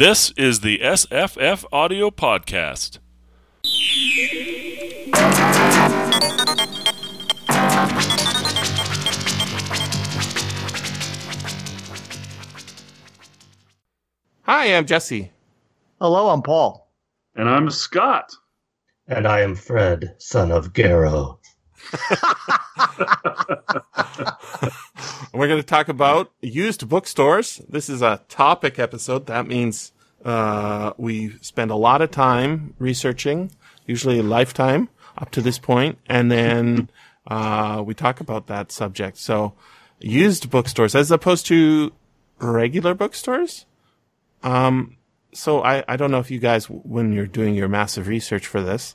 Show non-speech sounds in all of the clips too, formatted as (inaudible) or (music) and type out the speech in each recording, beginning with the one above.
This is the SFFaudio Podcast. Hi, I'm Jesse. Hello, I'm Paul. And I'm Scott. And I am Fred, son of Garrow. (laughs) We're going to talk about used bookstores. This is a topic episode. That means uh, we spend a lot of time researching, usually a lifetime up to this point, and then (laughs) uh, we talk about that subject. So, used bookstores as opposed to regular bookstores. Um, so I, I don't know if you guys, when you're doing your massive research for this,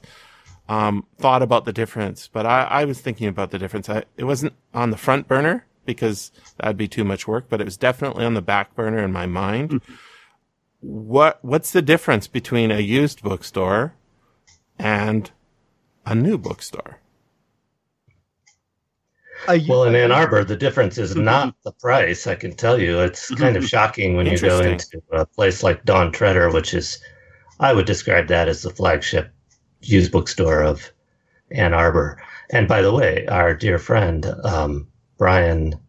um, thought about the difference, but I, I was thinking about the difference. I, it wasn't on the front burner because that'd be too much work, but it was definitely on the back burner in my mind. Hmm. what, what's the difference between a used bookstore and a new bookstore? well, in Ann Arbor, the difference is mm-hmm. not the price. I can tell you, it's mm-hmm. kind of shocking when you go into a place like Dawn Treader, which is, I would describe that as the flagship used bookstore of Ann Arbor. And by the way, our dear friend um, Bryan,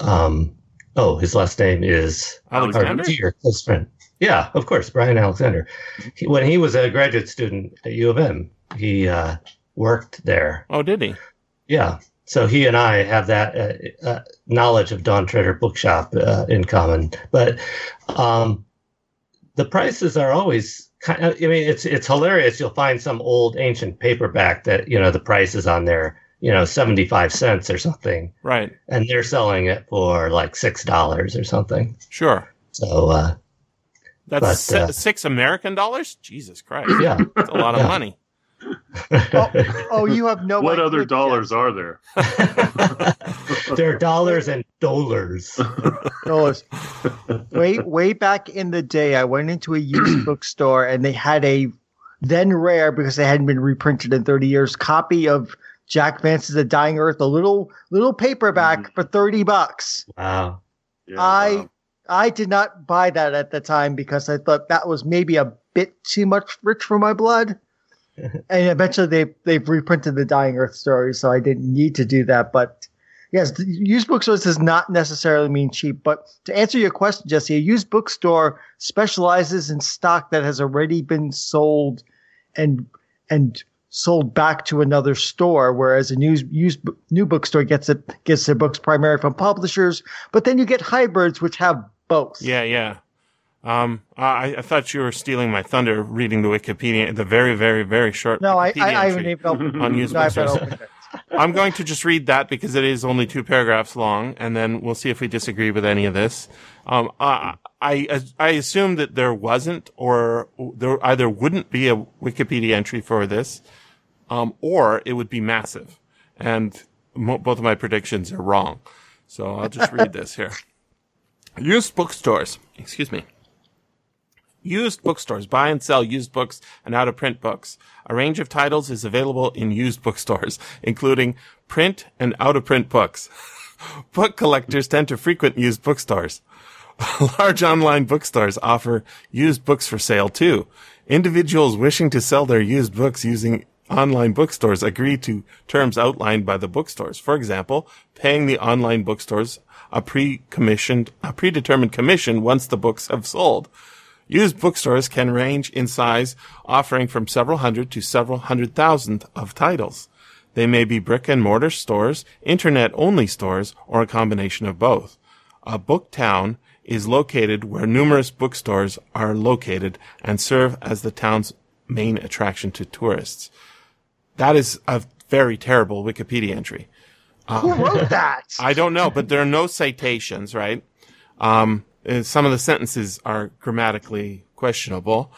um, oh, his last name is Alexander. Our dear close friend. Yeah, of course, Bryan Alexander. He, when he was a graduate student at U of M, he uh, worked there. Oh, did he? Yeah. So he and I have that uh, uh, knowledge of Dawn Treader Bookshop uh, in common. But um, the prices are always kind of, I mean, it's it's hilarious. You'll find some old ancient paperback that you know the price is on there, you know, seventy five cents or something, right? And they're selling it for like six dollars or something. Sure. So uh, that's but, uh, six American dollars. Jesus Christ! Yeah, that's a lot of Yeah. money. Oh, oh, you have no what idea, other Jeff. dollars are there? (laughs) there are dollars and dollars. Dollars. way way back in the day, I went into a used (clears throat) bookstore and they had a then rare because they hadn't been reprinted in 30 years copy of Jack Vance's The Dying Earth, a little little paperback mm-hmm. for 30 bucks. Wow. Yeah, I wow. I did not buy that at the time because I thought that was maybe a bit too much rich for my blood. And eventually they they've reprinted the Dying Earth story, so I didn't need to do that. But yes, used bookstores does not necessarily mean cheap. But to answer your question, Jesse, a used bookstore specializes in stock that has already been sold and and sold back to another store, whereas a new used new bookstore gets it gets their books primarily from publishers. But then you get hybrids, which have both. Yeah, yeah. Um, I, I thought you were stealing my thunder reading the Wikipedia, the very, very, very short. No, I, Wikipedia I, I entry haven't even opened (laughs) on used no, I haven't bookstores. opened it. (laughs) I'm going to just read that because it is only two paragraphs long, and then we'll see if we disagree with any of this. Um, I, I, I assume that there wasn't, or there either wouldn't be a Wikipedia entry for this, um, or it would be massive. And mo- both of my predictions are wrong. So I'll just read this here. (laughs) Used bookstores. Excuse me. Used bookstores buy and sell used books and out of print books. A range of titles is available in used bookstores, (laughs) including print and out of print books. (laughs) Book collectors tend to frequent used bookstores. (laughs) Large online bookstores offer used books for sale too. Individuals wishing to sell their used books using online bookstores agree to terms outlined by the bookstores. For example, paying the online bookstores a pre-commissioned, a predetermined commission once the books have sold. Used bookstores can range in size, offering from several hundred to several hundred thousand of titles. They may be brick and mortar stores, internet only stores, or a combination of both. A book town is located where numerous bookstores are located and serve as the town's main attraction to tourists. That is a very terrible Wikipedia entry. Who wrote that? I don't know, but there are no citations, right? Um, uh, some of the sentences are grammatically questionable.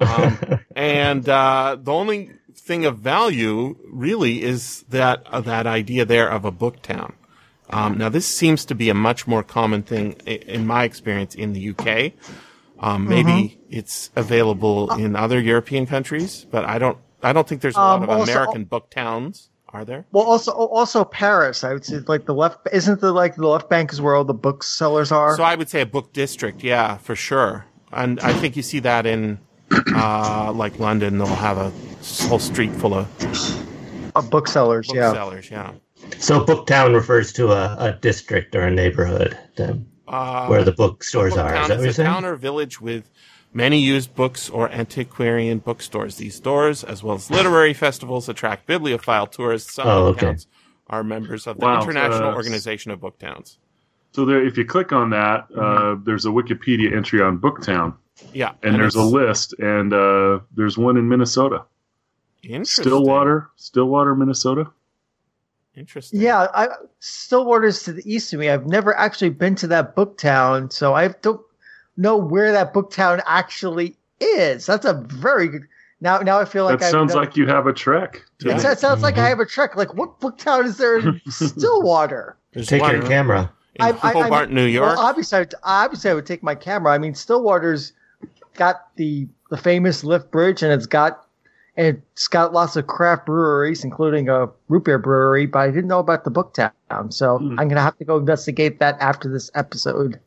Um, (laughs) and, uh, the only thing of value really is that, uh, that idea there of a book town. Um, now this seems to be a much more common thing i- in my experience in the UK. Um, maybe it's available in other European countries, but I don't, I don't think there's a lot Um, of also- American book towns. Are there? Well, also also Paris. I would say like the left isn't the like the left bank is where all the booksellers are. So I would say a book district, yeah, for sure. and I think you see that in (coughs) uh, like London. They'll have a whole street full of Uh, booksellers, yeah. booksellers. Yeah. So Booktown refers to a, a district or a neighborhood then, Uh, where the bookstores Booktown are. Is that what you're a saying? town or village with many used books or antiquarian bookstores. These stores, as well as literary festivals, attract bibliophile tourists. Some Oh, okay. booktowns are members of the Wow, International uh, Organization of Booktowns. So there, if you click on that, uh, there's a Wikipedia entry on Booktown, Yeah, and, there's a list, and uh, there's one in Minnesota, interesting. Stillwater, Stillwater, Minnesota. Interesting. Yeah, I, Stillwater's to the east of me. I've never actually been to that book town, so I don't know where that book town actually is. That's a very good. Now, now I feel like that I've sounds like you have a trek. It me. sounds, sounds like. I have a trek. Like, what book town is there in (laughs) Stillwater? There's Take one your camera. in I- I- I Hobart, mean- New York. Well, obviously, I would, obviously, I would take my camera. I mean, Stillwater's got the the famous lift bridge, and it's got and it's got lots of craft breweries, including a root beer brewery. But I didn't know about the book town, so Hmm. I'm gonna have to go investigate that after this episode.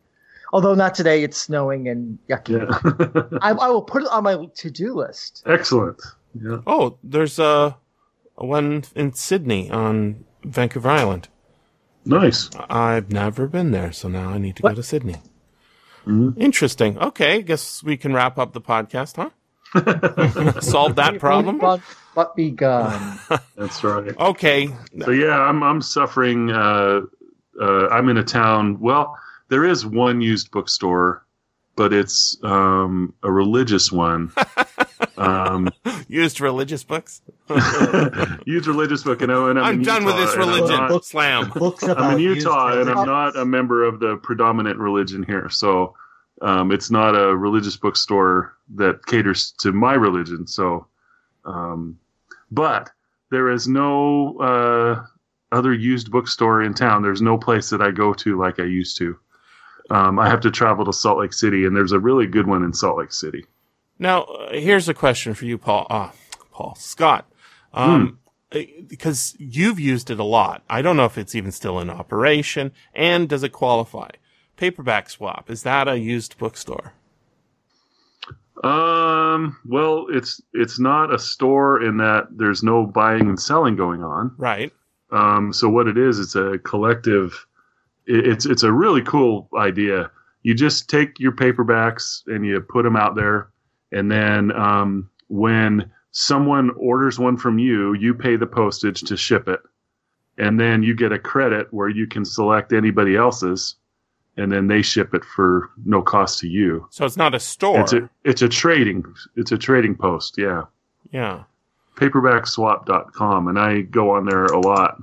Although not today, it's snowing and yucky. yeah. (laughs) I, I will put it on my to do list. Excellent. Yeah. oh, there's a, a one in Sidney on Vancouver Island. Nice. I've never been there, so now I need to go to Sidney. Mhm. Interesting. Okay, I guess we can wrap up the podcast, huh? (laughs) Solve that problem. But, but be gone. (laughs) That's right. Okay. So yeah, I'm I'm suffering. Uh, uh, I'm in a town. Well, there is one used bookstore, but it's um, a religious one. (laughs) um, Used religious books. (laughs) used religious book, and, I- and I'm, I'm in done with this and I'm religion. not- Slam. Books I'm in Utah, and I'm not a member of the predominant religion here. So um, it's not a religious bookstore that caters to my religion. So, um, but there is no uh, other used bookstore in town. There's no place that I go to like I used to. Um, I have to travel to Salt Lake City, and there's a really good one in Salt Lake City. Now, uh, here's a question for you, Paul. Ah, Paul Scott. Um, uh, because you've used it a lot. I don't know if it's even still in operation. And does it qualify? Paperback swap. Is that a used bookstore? Um, well, it's it's not a store in that there's no buying and selling going on. Right. Um, so what it is, it's a collective. It- It's it's a really cool idea. You just take your paperbacks and you put them out there, and then um, when someone orders one from you, you pay the postage to ship it, and then you get a credit where you can select anybody else's, and then they ship it for no cost to you. So it's not a store. It's a it's a trading it's a trading post. Yeah, yeah. paperbackswap.com, and I go on there a lot.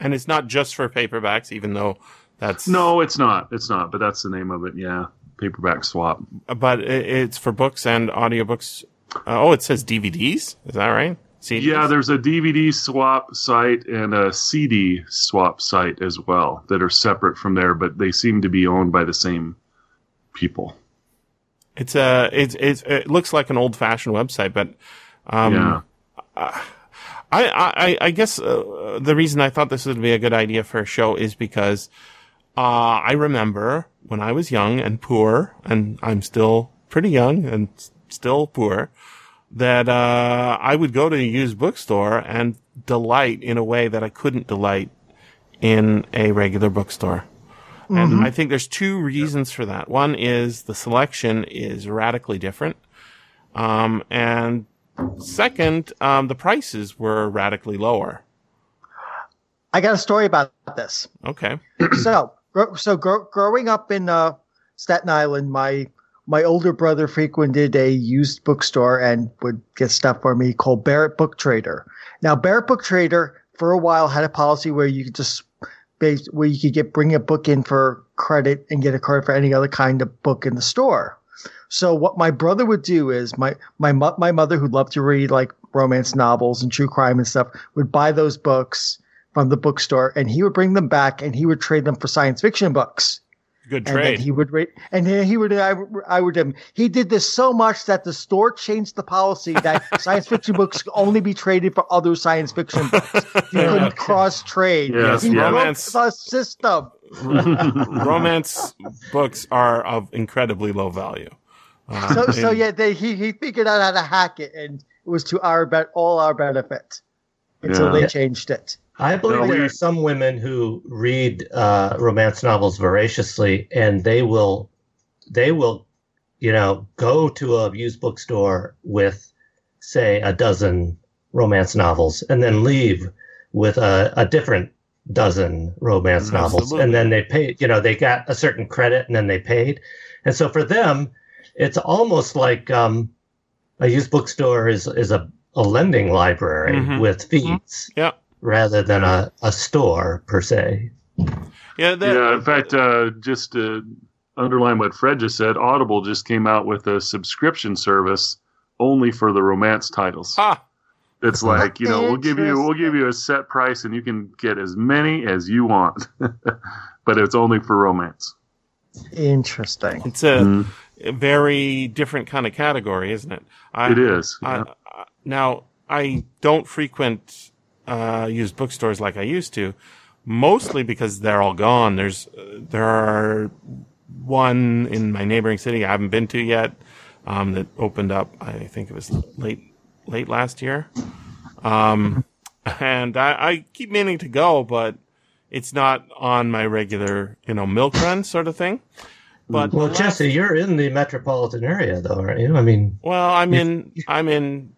And it's not just for paperbacks, even though that's No, it's not. It's not. But that's the name of it. Yeah, paperback swap. but it's for books and audiobooks. Uh, oh, it says DVDs. Is that right? CDs? Yeah, there's a DVD swap site and a CD swap site as well that are separate from there, but they seem to be owned by the same people. It's a it's, it's it looks like an old fashioned website, but um, yeah. I, I, I guess uh, the reason I thought this would be a good idea for a show is because uh, I remember when I was young and poor, and I'm still pretty young and s- still poor, that uh, I would go to a used bookstore and delight in a way that I couldn't delight in a regular bookstore. And I think there's two reasons for that. One is the selection is radically different. Um, and second, um, the prices were radically lower. I got a story about this. Okay. (clears throat) so, so gro- growing up in uh, Staten Island, my my older brother frequented a used bookstore and would get stuff for me called Barrett Book Trader. Now, Barrett Book Trader for a while had a policy where you could just base, where you could get bring a book in for credit and get a credit for any other kind of book in the store. So what my brother would do is my my my mother who loved to read like romance novels and true crime and stuff would buy those books from the bookstore and he would bring them back and he would trade them for science fiction books. Good And then trade. he would rate, and then he would, I, would- I would, um, he did this so much that the store changed the policy that (laughs) science fiction books could only be traded for other science fiction books. (laughs) You couldn't cross trade. Yes, he yeah. Romance. the system. Romance books are of incredibly low value. Uh, So, so yeah, they, he he figured out how to hack it, and it was to our bet all our benefit until Yeah. they changed it. I believe No, there we- are some women who read uh, romance novels voraciously, and they will, they will, you know, go to a used bookstore with, say, a dozen romance novels, and then leave with a, a different dozen romance novels, Absolutely. and then they pay. You know, they got a certain credit, and then they paid, and so for them, it's almost like um, a used bookstore is is a, a lending library Mhm. with fees yeah, rather than a, a store per se. yeah, that, yeah, in fact, uh, just to underline what Fred just said, Audible just came out with a subscription service only for the romance titles. ah, It's like you know we'll give you we'll give you a set price and you can get as many as you want, (laughs) but it's only for romance. Interesting. it's a, Mhm. Very different kind of category, isn't it? I, It is. Yeah. I- now, I don't frequent uh, used bookstores like I used to, mostly because they're all gone. There's uh, there are one in my neighboring city I haven't been to yet um, that opened up. I think it was late late last year, um, (laughs) and I, I keep meaning to go, but it's not on my regular you know milk run sort of thing. But Well, last- Jesse, you're in the metropolitan area, though, aren't you? I mean, well, I'm in, I'm in,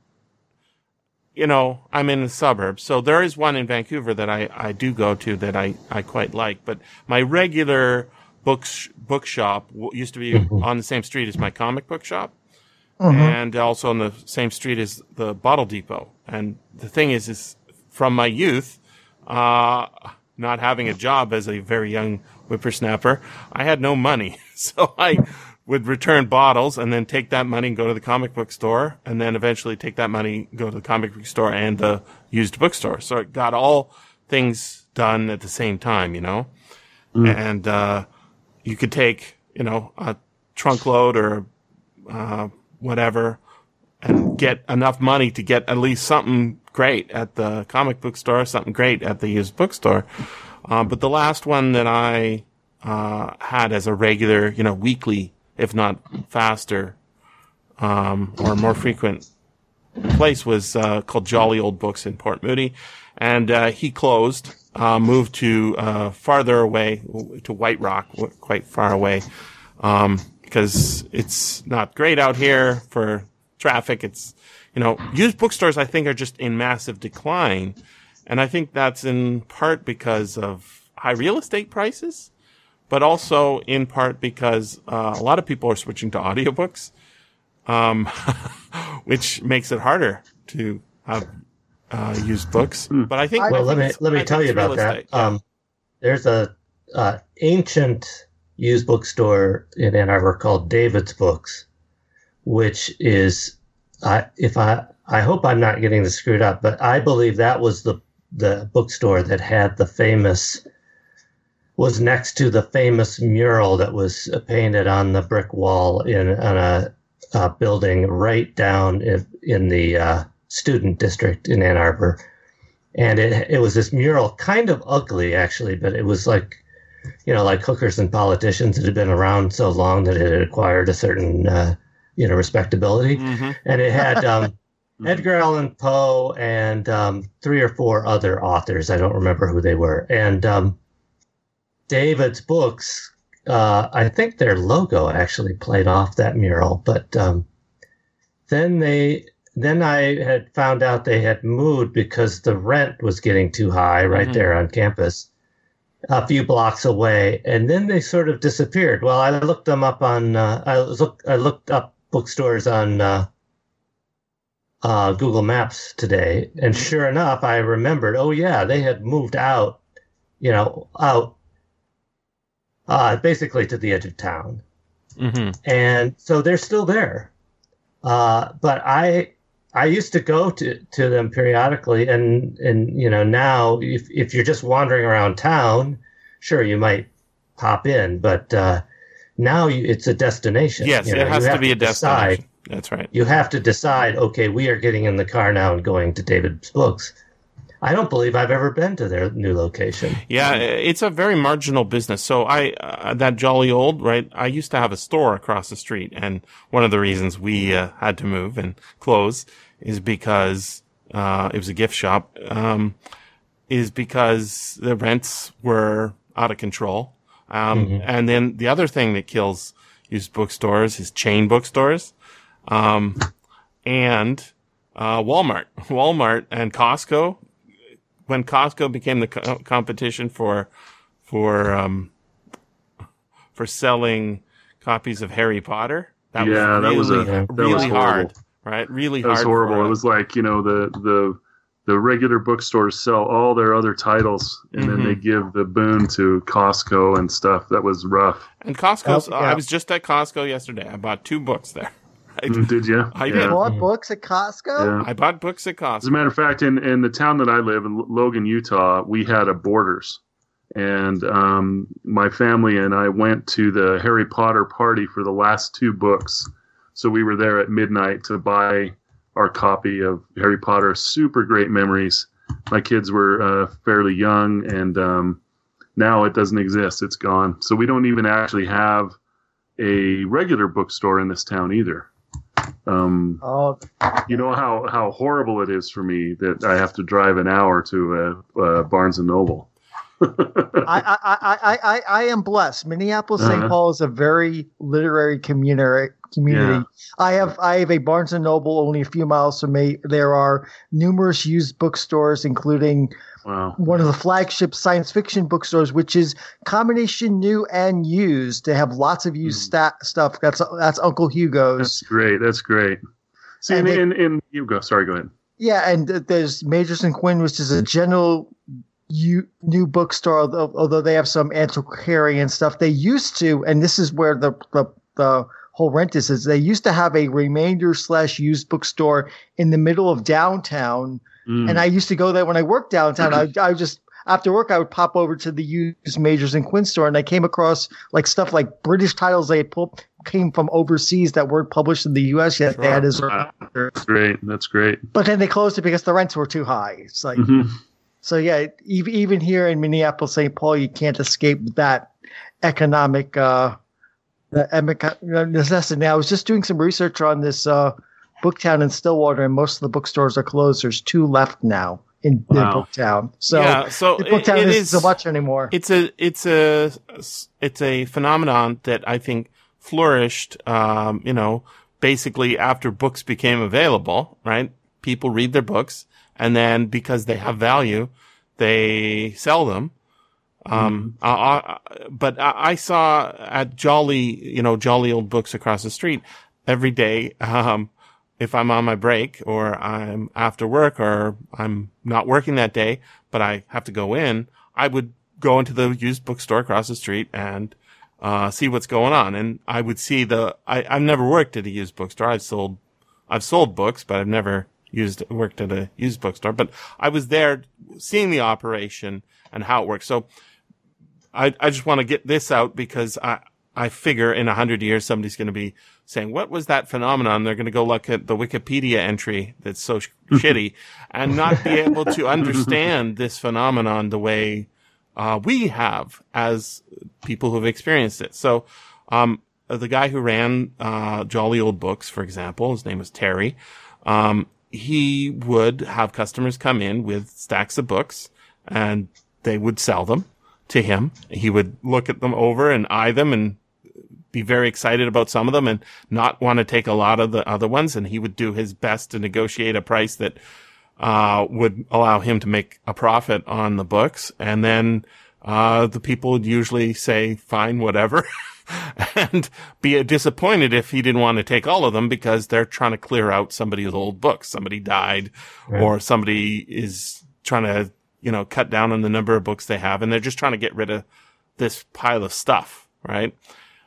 you know, I'm in the suburbs. So there is one in Vancouver that I, I do go to that I, I quite like. But my regular books, bookshop used to be on the same street as my comic book shop. And also on the same street as the bottle depot. And the thing is, is from my youth, uh, not having a job as a very young whippersnapper, I had no money. (laughs) (laughs) So I would return bottles and then take that money and go to the comic book store and then eventually take that money, go to the comic book store and the used bookstore. So it got all things done at the same time, you know? And, uh, you could take, you know, a trunk load or, uh, whatever and get enough money to get at least something great at the comic book store, something great at the used bookstore. Uh, but the last one that I uh, had as a regular, you know, weekly, if not faster, um, or more frequent place was uh, called Jolly Olde Books in Port Moody, and uh, he closed, uh, moved to uh, farther away to White Rock, quite far away, um, because it's not great out here for traffic. It's you know, used bookstores I think are just in massive decline, and I think that's in part because of high real estate prices, but also in part because uh, a lot of people are switching to audiobooks um, (laughs) which makes it harder to have uh, used books. But I think well, I let think me it's- let me think tell you it's real about that. yeah. Um, there's a uh, ancient used bookstore in Ann Arbor called David's Books, which is, I if I I hope I'm not getting this screwed up, but I believe that was the the bookstore that had the famous was next to the famous mural that was painted on the brick wall in on a, a building right down in, in the uh, student district in Ann Arbor, and it it was this mural, kind of ugly actually, but it was like, you know, like hookers and politicians. It had been around so long that it had acquired a certain, uh, you know, respectability, Mhm. and it had. (laughs) Um, Edgar Allan Poe and um, three or four other authors. I don't remember who they were. And um, David's books, uh, I think their logo actually played off that mural. But um, then they, then I had found out they had moved because the rent was getting too high right Mhm. there on campus, a few blocks away. And then they sort of disappeared. Well, I looked them up on. Uh, I look. I looked up bookstores on. Uh, uh, Google Maps today, and sure enough, I remembered. Oh yeah, they had moved out, you know, out, uh, basically to the edge of town, Mhm. and so they're still there. Uh, but I, I used to go to to them periodically, and and you know now if if you're just wandering around town, sure you might pop in, but uh, now you, it's a destination. Yes, you it has to be a decide. That's right. you have to decide okay we are getting in the car now and going to david's books I don't believe I've ever been to their new location. Yeah, it's a very marginal business. So I, uh, that jolly old, right? I used to have a store across the street and one of the reasons we uh, had to move and close is because, uh, it was a gift shop, um, is because the rents were out of control. Um, and then the other thing that kills used bookstores is chain bookstores. Um, and, uh, Walmart, (laughs) Walmart and Costco when Costco became the co- competition for for um for selling copies of Harry Potter, that Yeah, that was was a- that really horrible. hard, right? Really hard. That was horrible. for- It was like you know the the the regular bookstores sell all their other titles, and then Mm-hmm. they give the boon to Costco and stuff. That was rough. and Costco, Oh, yeah. I was just at Costco yesterday. I bought two books there. I, Did you? I You did. bought books at Costco? Yeah. I bought books at Costco. As a matter of fact, in, in the town that I live in Logan, Utah, we had a Borders, and um, my family and I went to the Harry Potter party for the last two books. So we were there at midnight to buy our copy of Harry Potter. Super great memories. My kids were uh, fairly young, and um, now it doesn't exist. It's gone. So we don't even actually have a regular bookstore in this town either. Um, Oh, you know how, how horrible it is for me that I have to drive an hour to uh, uh, Barnes and Noble. I, I, I, I, I am blessed. Minneapolis St. Uh-huh. Paul is a very literary community. Community. Yeah. I have I have a Barnes and Noble only a few miles from me. There are numerous used bookstores, including Wow. one of the flagship science fiction bookstores, which is combination new and used. They have lots of used hmm. sta- stuff. That's that's Uncle Hugo's. That's great. That's great. See, And and, they- and, you go. Sorry, go ahead. Yeah, and there's Magers and Quinn, which is a general u- new bookstore. Although, although they have some antiquarian stuff, they used to, and this is where the the, the whole rent is. They used to have a remainder slash used bookstore in the middle of downtown, Mm. and I used to go there when I worked downtown. I I just after work I would pop over to the used Magers and Quinn store, and I came across like stuff like British titles they had pulled came from overseas that weren't published in the U.S. yet. They had as Wow. That's great. That's great. but then they closed it because the rents were too high. It's like, Mhm. so yeah, even, even here in Minneapolis, St. Paul, you can't escape that economic, uh, the economic necessity. Now, I was just doing some research on this, uh, Booktown in Stillwater, and most of the bookstores are closed. There's two left now in, in Booktown. So, yeah, so the it, Booktown it isn't is so much anymore. It's a it's a it's a phenomenon that I think flourished. Um, you know, basically after books became available, right? People read their books, and then because they have value, they sell them. Um, I, I, but I, I saw at Jolly, you know, Jolly Olde Books across the street every day. Um, if I'm on my break or I'm after work or I'm not working that day, but I have to go in, I would go into the used bookstore across the street and uh, see what's going on. And I would see the. I, I've never worked at a used bookstore. I've sold, I've sold books, but I've never used worked at a used bookstore. But I was there seeing the operation and how it works. So I, I just want to get this out because I, I figure in a hundred years somebody's going to be saying, what was that phenomenon? They're going to go look at the Wikipedia entry that's so sh- (laughs) shitty and not be able to understand this phenomenon the way, uh, we have as people who've experienced it. So, um, the guy who ran, uh, Jolly Olde Books, for example, his name was Terry. Um, he would have customers come in with stacks of books and they would sell them to him. He would look at them over and eye them and be very excited about some of them and not want to take a lot of the other ones. And he would do his best to negotiate a price that, uh, would allow him to make a profit on the books. And then, uh, the people would usually say, fine, whatever. (laughs) and be disappointed if he didn't want to take all of them because they're trying to clear out somebody's old books. Somebody died or somebody is trying to, you know, cut down on the number of books they have and they're just trying to get rid of this pile of stuff, right?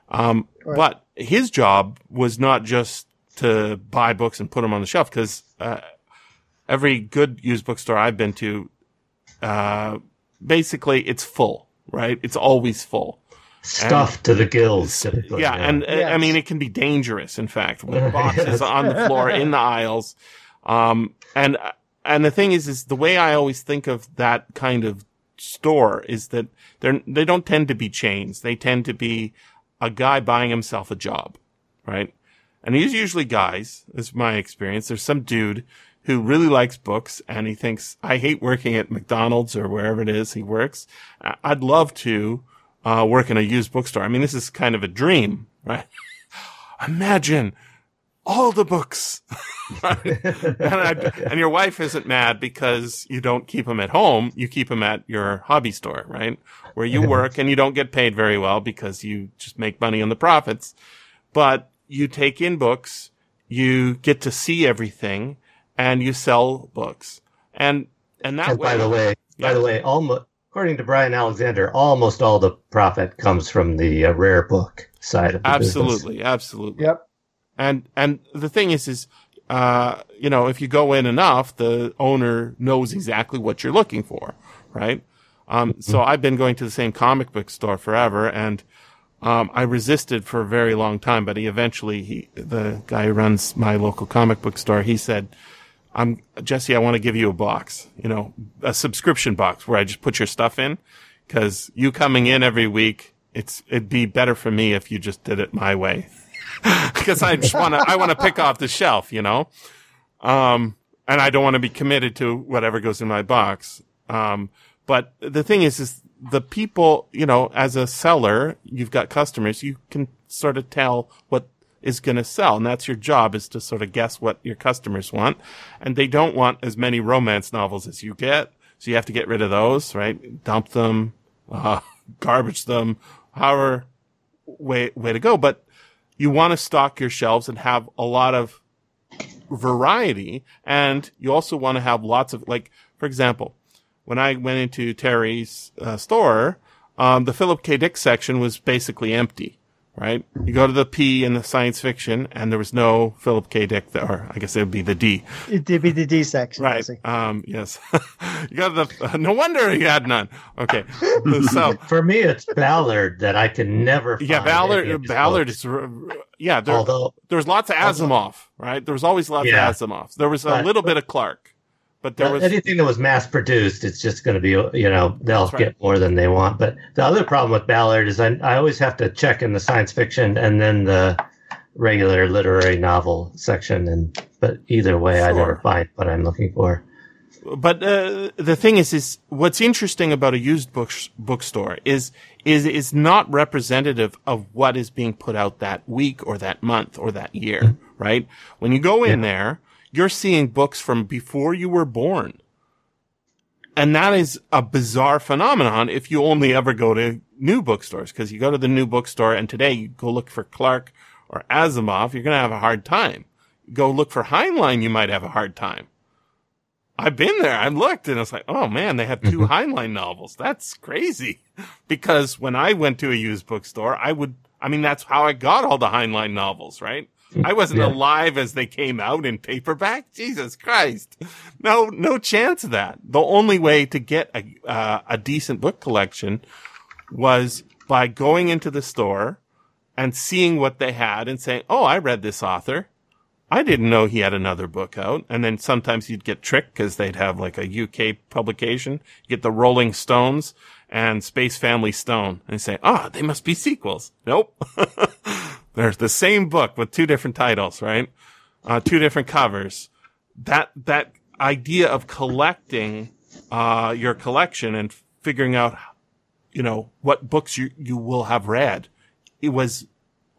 Um, but his job was not just to buy books and put them on the shelf because, uh, every good used bookstore I've been to, uh, basically it's full, right? It's always full. Stuffed to the gills, typically. Yeah, and uh, I mean it can be dangerous. In fact, with (laughs) boxes on the floor in the aisles, um, and and the thing is, is the way I always think of that kind of store is that they're, they don't tend to be chains. They tend to be a guy buying himself a job, right? And he's usually guys, is my experience. There's some dude who really likes books and he thinks, I hate working at McDonald's or wherever it is he works. I'd love to, uh, work in a used bookstore. I mean, this is kind of a dream, right? (laughs) Imagine all the books. (laughs) (laughs) and, I, and, your wife isn't mad because you don't keep them at home. You keep them at your hobby store, right? Where you work and you don't get paid very well because you just make money on the profits. But you take in books, you get to see everything and you sell books. And, and that and way. By the way, yeah. by the way, almost, according to Bryan Alexander, almost all the profit comes from the uh, rare book side of the absolutely, business. Absolutely. Yep. And, and the thing is, is, uh, you know, if you go in enough, the owner knows exactly what you're looking for, right? Um, mm-hmm. so I've been going to the same comic book store forever and, um, I resisted for a very long time, but he eventually, he, the guy who runs my local comic book store, he said, I'm, Jesse, I want to give you a box, you know, a subscription box where I just put your stuff in. Cause you coming in every week, it's, it'd be better for me if you just did it my way. (laughs) because I just want to, I want to pick off the shelf, you know? Um, and I don't want to be committed to whatever goes in my box. Um, but the thing is, is the people, you know, as a seller, you've got customers, you can sort of tell what is going to sell. And that's your job is to sort of guess what your customers want. And they don't want as many romance novels as you get. So you have to get rid of those, right? Dump them, uh, (laughs) garbage them, however way, way to go. But you want to stock your shelves and have a lot of variety. And you also want to have lots of, like, for example, when I went into Terry's uh, store, um, the Philip K. Dick section was basically empty right? You go to the P in the science fiction, and there was no Philip K. Dick there, or I guess it would be the D. It'd be the D section, right? Um, yes. (laughs) you got the. Uh, (laughs) no wonder you had none. Okay, so (laughs) for me, it's Ballard that I can never. yeah, Ballard. Ballard is. Yeah, there, Although, there was lots of Asimov, although, right? There was always lots yeah, of Asimov. There was a but, little bit of Clarke. But there was anything that was mass produced, it's just going to be, you know, they'll right. get more than they want. But the other problem with Ballard is I, I always have to check in the science fiction and then the regular literary novel section. And but either way, sure. I never find what I'm looking for. But uh, the thing is, is what's interesting about a used book bookstore is is is not representative of what is being put out that week or that month or that year, right? When you go in yeah. there, you're seeing books from before you were born. And that is a bizarre phenomenon if you only ever go to new bookstores, because you go to the new bookstore and today you go look for Clarke or Asimov, you're going to have a hard time. You go look for Heinlein, you might have a hard time. I've been there. I looked and it's like, oh man, they have 2 mm-hmm. (laughs) Heinlein novels. That's crazy. Because when I went to a used bookstore, I would, I mean, that's how I got all the Heinlein novels, right? I wasn't yeah. alive as they came out in paperback. Jesus Christ. No, no chance of that. The only way to get a, uh, a decent book collection was by going into the store and seeing what they had and saying, Oh, I read this author. I didn't know he had another book out. And then sometimes you'd get tricked because they'd have like a UK publication. You get the Rolling Stones and Space Family Stone and say, Ah, oh, they must be sequels. Nope. (laughs) There's the same book with two different titles, right? Uh, two different covers. That, that idea of collecting, uh, your collection and figuring out, you know, what books you, you will have read. It was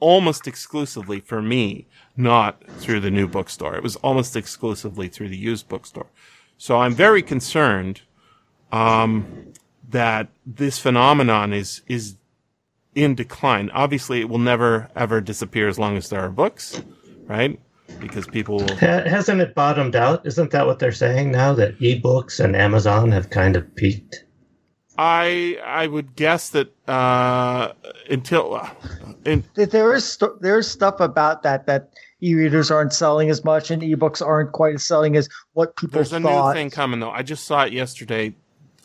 almost exclusively for me, not through the new bookstore. It was almost exclusively through the used bookstore. So I'm very concerned, um, that this phenomenon is, is in decline. Obviously, it will never ever disappear as long as there are books, right? Because people will... hasn't it bottomed out? Isn't that what they're saying now? That ebooks and Amazon have kind of peaked. I I would guess that uh, until uh, in, there is st- there's stuff about that that e-readers aren't selling as much and ebooks aren't quite as selling as what people there's a thought. new thing coming though. I just saw it yesterday.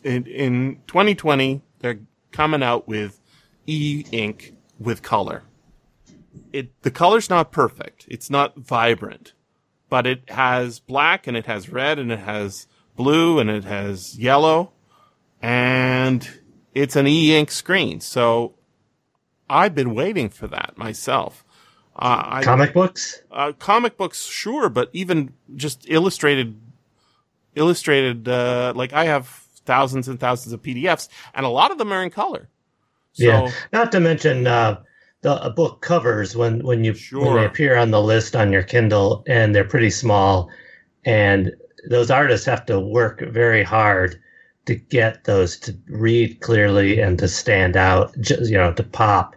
In, in 2020, they're coming out with e ink with color. It the color's not perfect. It's not vibrant, but it has black and it has red and it has blue and it has yellow and it's an e-ink screen. So I've been waiting for that myself. Uh, I, Comic books? uh, comic books, sure, but even just illustrated, illustrated, uh, like I have thousands and thousands of PDFs and a lot of them are in color. So, yeah. Not to mention uh, the book covers when when you when they appear on the list on your Kindle, and they're pretty small, and those artists have to work very hard to get those to read clearly and to stand out, ju- you know, to pop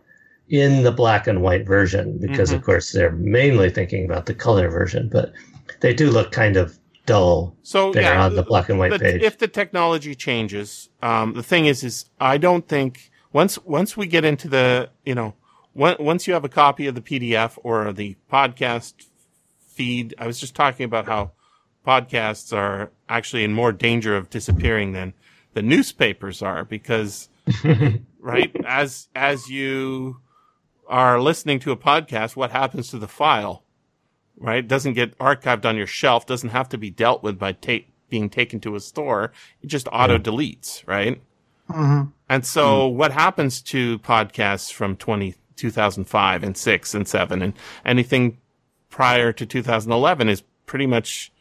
in the black and white version because of course they're mainly thinking about the color version, but they do look kind of dull so there yeah, on the black and white the- page. if the technology changes, um, the thing is, is I don't think once once we get into the you know once you have a copy of the PDF or the podcast feed, I was just talking about how podcasts are actually in more danger of disappearing than the newspapers are because (laughs) right as as you are listening to a podcast, what happens to the file? right? It doesn't get archived on your shelf, doesn't have to be dealt with by ta- being taken to a store. It just auto deletes, right? Mhm. And so what happens to podcasts from 20, 2005 and 6 and 7 and anything prior to 2011 is pretty much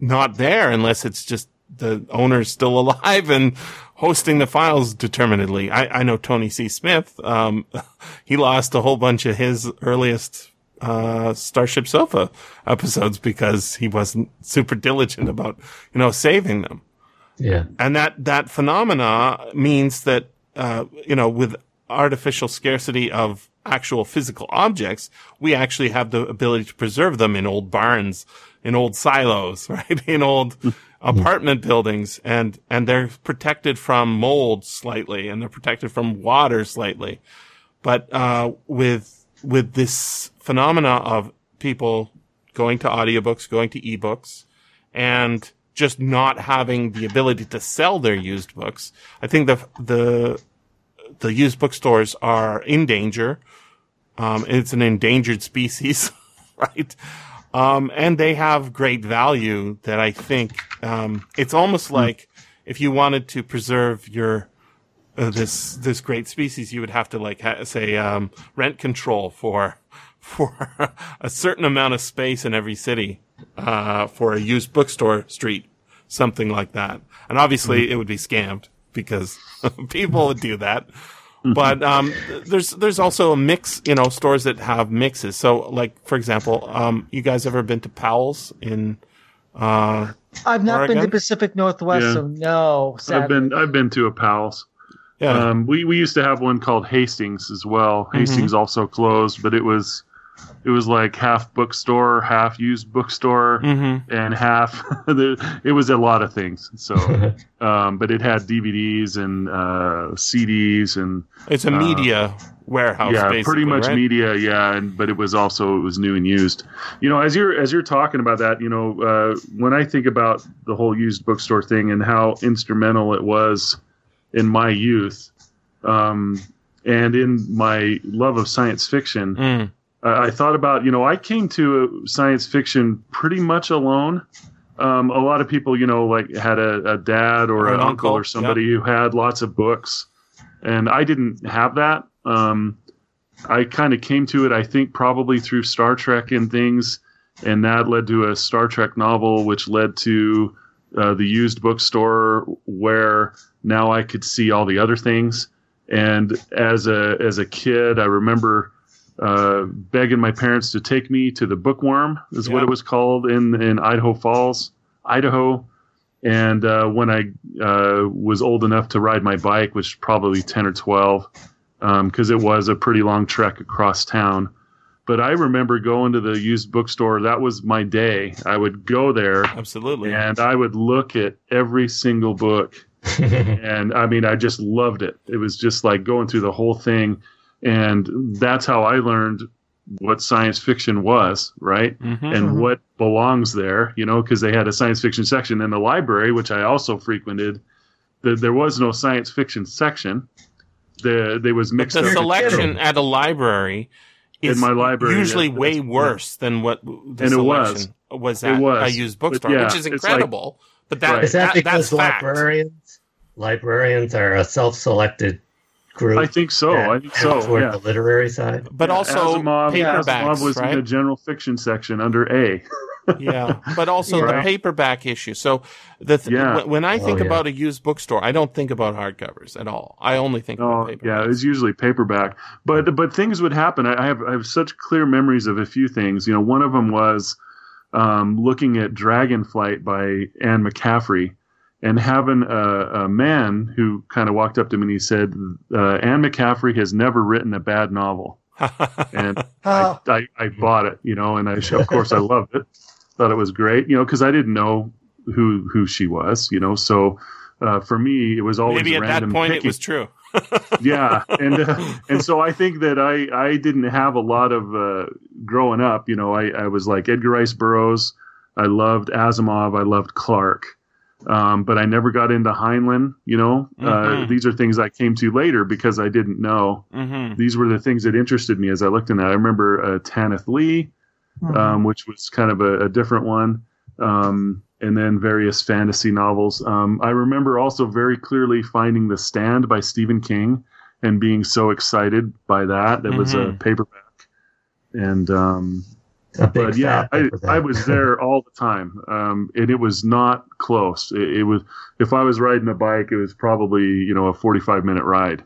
not there unless it's just the owner's still (laughs) alive and hosting the files determinedly. I, I know Tony C. Smith. Um, (laughs) he lost a whole bunch of his earliest uh, Starship Sofa episodes because he wasn't super diligent about, you know, saving them yeah. and that that phenomena means that uh, you know with artificial scarcity of actual physical objects we actually have the ability to preserve them in old barns in old silos (laughs) right? In old apartment buildings. And and they're protected from mold slightly and they're protected from water slightly. But uh, with with this phenomena of people going to audiobooks going to ebooks and just not having the ability to sell their used books. I think the the the used bookstores are in danger. Um, it's an endangered species, (laughs) right? Um, and they have great value that I think um, it's almost like if you wanted to preserve your uh, this this great species, you would have to like ha- say um, rent control for (laughs) for a certain amount of space in every city uh, for a used bookstore street, something like that. And obviously, it would be scammed because (laughs) people would do that. But um, there's there's also a mix, you know, stores that have mixes. So, like for example, um, you guys ever been to Powell's in? Uh, I've not been to Pacific Northwest, Yeah. so no. Sadly. I've been I've been to a Powell's. yeah, Um, we we used to have one called Hastings as well. Mm-hmm. Hastings also closed, but it was it was like half bookstore, half used bookstore, mm-hmm. and half. (laughs) it was a lot of things. So, (laughs) um, but it had DVDs and uh, CDs and it's a media warehouse. yeah, basically, pretty much right? media. Yeah, and but it was also it was new and used. You know, as you're as you're talking about that, you know, uh, when I think about the whole used bookstore thing and how instrumental it was in my youth, um, and in my love of science fiction, Mm. I I thought about, you know, I came to science fiction pretty much alone. Um, a lot of people, you know, like had a, a dad or, Or an an uncle, uncle, or somebody who had lots of books, and I didn't have that. Um, I kind of came to it, I think, probably through Star Trek and things, and that led to a Star Trek novel, which led to uh, the used bookstore, where now I could see all the other things. And as a as a kid, I remember uh, begging my parents to take me to the Bookworm, is what it was called in in Idaho Falls, Idaho. And uh, when I uh, was old enough to ride my bike, which was probably ten or twelve, because it was a pretty long trek across town. But I remember going to the used bookstore. That was my day. I would go there Absolutely. and I would look at every single book (laughs) and I mean, I just loved it. It was just like going through the whole thing, and that's how I learned what science fiction was, right? Mhm. And what belongs there, you know, because they had a science fiction section in the library, which I also frequented. The, there was no science fiction section. The there was But the up selection at a library is In my library, usually that's- way that's- worse than what the And it was. selection was It at was. a used But bookstore, yeah, which is it's like- incredible. But that, Right. Is that, that because that's fact. librarians librarians are a self-selected group? I think so. I think so. Toward Yeah. the literary side. But Yeah, also Asimov, paperbacks, Asimov was in the general fiction section under A. (laughs) yeah, but also the paperback issue. So the th- Yeah. when, when I Oh, think yeah. about a used bookstore, I don't think about hardcovers at all. I only think Oh, about paperbacks. yeah, it's usually paperback. But but things would happen. I I have I have such clear memories of a few things. You know, one of them was um, looking at Dragonflight by Anne McCaffrey, and having a, a man who kind of walked up to me and he said, uh, "Anne McCaffrey has never written a bad novel," (laughs) and (laughs) Oh, I, I, I bought it, you know, and I of course I (laughs) loved it, thought it was great, you know, because I didn't know who who she was, you know, so. Uh, for me, it was always Maybe at that random point it was true. yeah and uh, and so i think that i i didn't have a lot of uh growing up you know i i was like edgar rice burroughs i loved asimov i loved Clarke um, but I never got into Heinlein. You know, uh, Mhm. these are things I came to later because I didn't know. hmm These were the things that interested me as I looked in that. I remember uh, Tanith Lee, mhm. um, which was kind of a, a different one, um, and then various fantasy novels. Um, I remember also very clearly finding The Stand by Stephen King and being so excited by that. That was a Mhm. paperback, and um, A big but yeah, I. I was (laughs) there all the time, um, and it was not close. It, it was if I was riding a bike, it was probably you know a forty-five minute ride,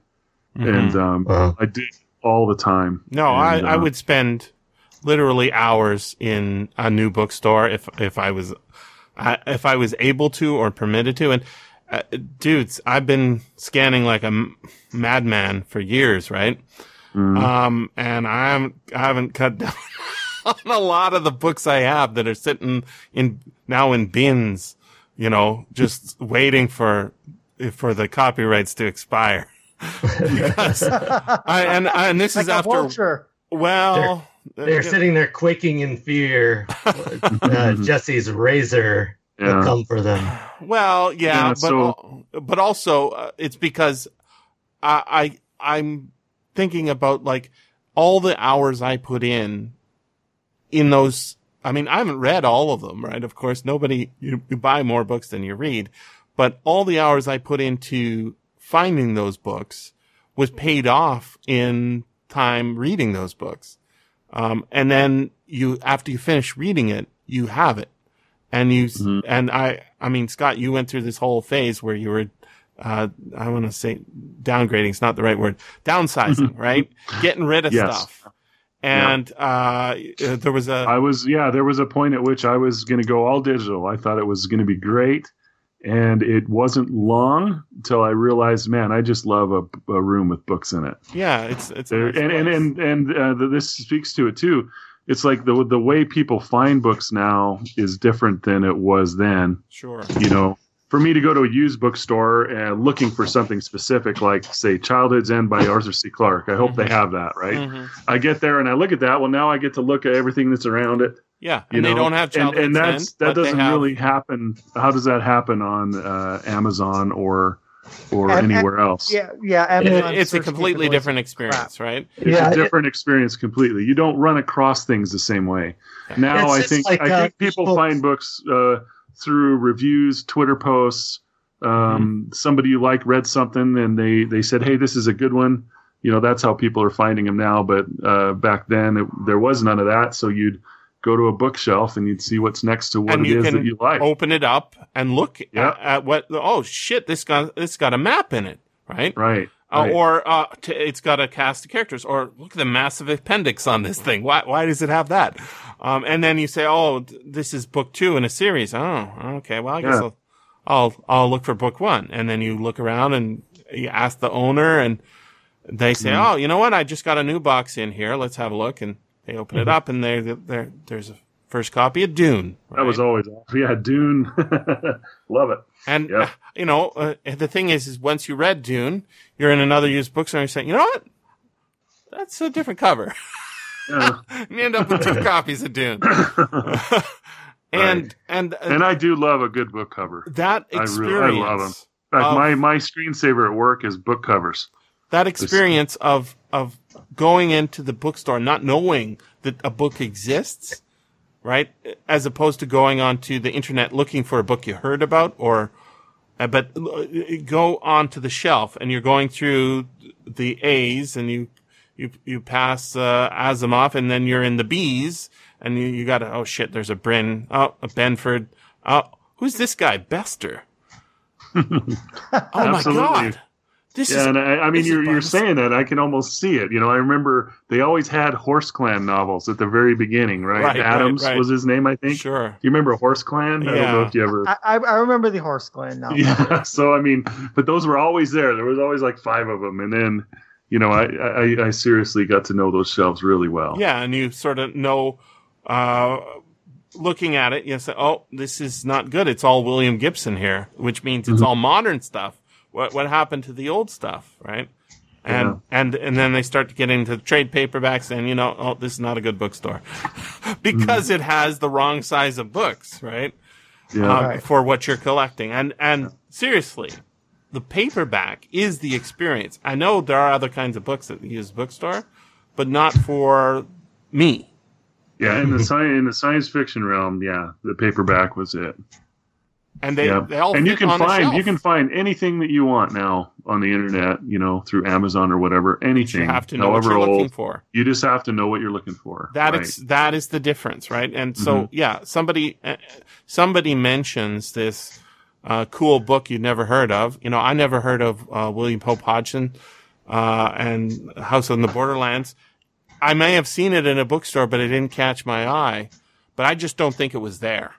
and um, Wow. I did all the time. No, And, I, I uh, would spend literally hours in a new bookstore if if I was I, if I was able to or permitted to. And uh, dudes, I've been scanning like a m- madman for years, right? mm, Um, and I haven't I haven't cut down (laughs) (laughs) on a lot of the books I have that are sitting in now in bins, you know, just waiting for for the copyrights to expire. (laughs) I and and this like is after vulture. well, They're uh, sitting there quaking in fear. uh, (laughs) Jesse's razor will come for them. Well, yeah, Yeah, but so- but also uh, it's because I, I I'm thinking about like all the hours I put in in those. I mean, I haven't read all of them, right? Of course, nobody you, you buy more books than you read, but all the hours I put into finding those books was paid off in time reading those books. Um, and then you, after you finish reading it, you have it. And you, Mhm. and I, I mean, Scott, you went through this whole phase where you were, uh, I want to say downgrading is not the right word, downsizing, right? Getting rid of Yes. stuff. And, uh, uh, there was a, I was yeah. There was a point at which I was going to go all digital. I thought it was going to be great, and it wasn't long until I realized, man, I just love a, a room with books in it. yeah, it's, it's, There- nice and and and and uh, this speaks to it too. It's like the the way people find books now is different than it was then. sure. You know, for me to go to a used bookstore and looking for something specific, like say Childhood's End by Arthur C. Clarke, I hope they have that, right? Mhm. I get there and I look at that. Well, now I get to look at everything that's around it. Yeah. You And they don't have and, childhood and that's that doesn't have- really happen. How does that happen on uh, Amazon or or And- and- anywhere else? Yeah, yeah. It- Amazon it's a completely different is experience, right? It's Yeah, a it- different experience completely. You don't run across things the same way. Now It's I think like, I uh, think people books. find books uh, through reviews, Twitter posts. Um, Mm-hmm. Somebody you like read something and they they said, "Hey, this is a good one." You know, that's how people are finding them now. But uh, back then, it, there was none of that. So you'd go to a bookshelf and you'd see what's next to what And it you is that you like. Open it up and look Yeah. at, at what, oh shit, this got, this got a map in it, right? Right. Uh, right. or uh, t- it's got a cast of characters. Or look at the massive appendix on this thing. Why why does it have that? Um, and then you say, oh, th- this is book two in a series. Oh, okay. Well, I guess Yeah. I'll, I'll I'll look for book one. And then you look around and you ask the owner, and they say, Mm-hmm. oh, you know what? I just got a new box in here. Let's have a look. And they open Mm-hmm. it up, and there there there's a first copy of Dune. That was right? always yeah, Dune. (laughs) Love it. And uh, you know, uh, the thing is, is once you read Dune, you're in another used bookstore and you're saying, you know what? That's a different cover. Yeah. and (laughs) you end up with two (laughs) copies of Dune. and and, uh, and I do love a good book cover. that I experience, really- I love 'em. In fact, Of- my my screensaver at work is book covers. that experience of of going into the bookstore not knowing that a book exists, right? As opposed to going onto the internet looking for a book you heard about or, uh, but uh, go onto the shelf and you're going through the A's and you, you, you pass, uh, Asimov and then you're in the B's and you, you gotta, oh shit, there's a Brin, oh, a Benford, oh, who's this guy? Bester. (laughs) oh my God. This Yeah, is, and I, I mean, you're you're saying that I can almost see it. You know, I remember they always had Horse Clan novels at the very beginning, right? Right, right, Adams right. was his name, I think. sure. Do you remember Horse Clan? Yeah. I don't know if you ever. I, I, I remember the horse Clan now. Yeah. (laughs) So I mean, but those were always there. There was always like five of them, and then, you know, I I, I seriously got to know those shelves really well. Yeah, and you sort of know, uh, looking at it, you say, "Oh, this is not good. It's all William Gibson here," which means it's Mhm. all modern stuff. What what happened to the old stuff, right? And Yeah. and and then they start to get into trade paperbacks, and you know, oh, this is not a good bookstore (laughs) because it has the wrong size of books, right? Yeah. um, Right. for what you're collecting. And and seriously, the paperback is the experience. I know there are other kinds of books that use bookstore, but not for me. Yeah, in the science in the science fiction realm, yeah, the paperback was it. And they, yeah, they all and you can find you can find anything that you want now on the internet. You know, through Amazon or whatever. Anything, You have to know what however you're old, looking for. you just have to know what you're looking for. That right? ex- that is the difference, right? And so Mhm. yeah, somebody uh, somebody mentions this uh, cool book you'd never heard of. You know, I never heard of uh, William Hope Hodgson uh, and House on the Borderlands. I may have seen it in a bookstore, but it didn't catch my eye. But I just don't think it was there,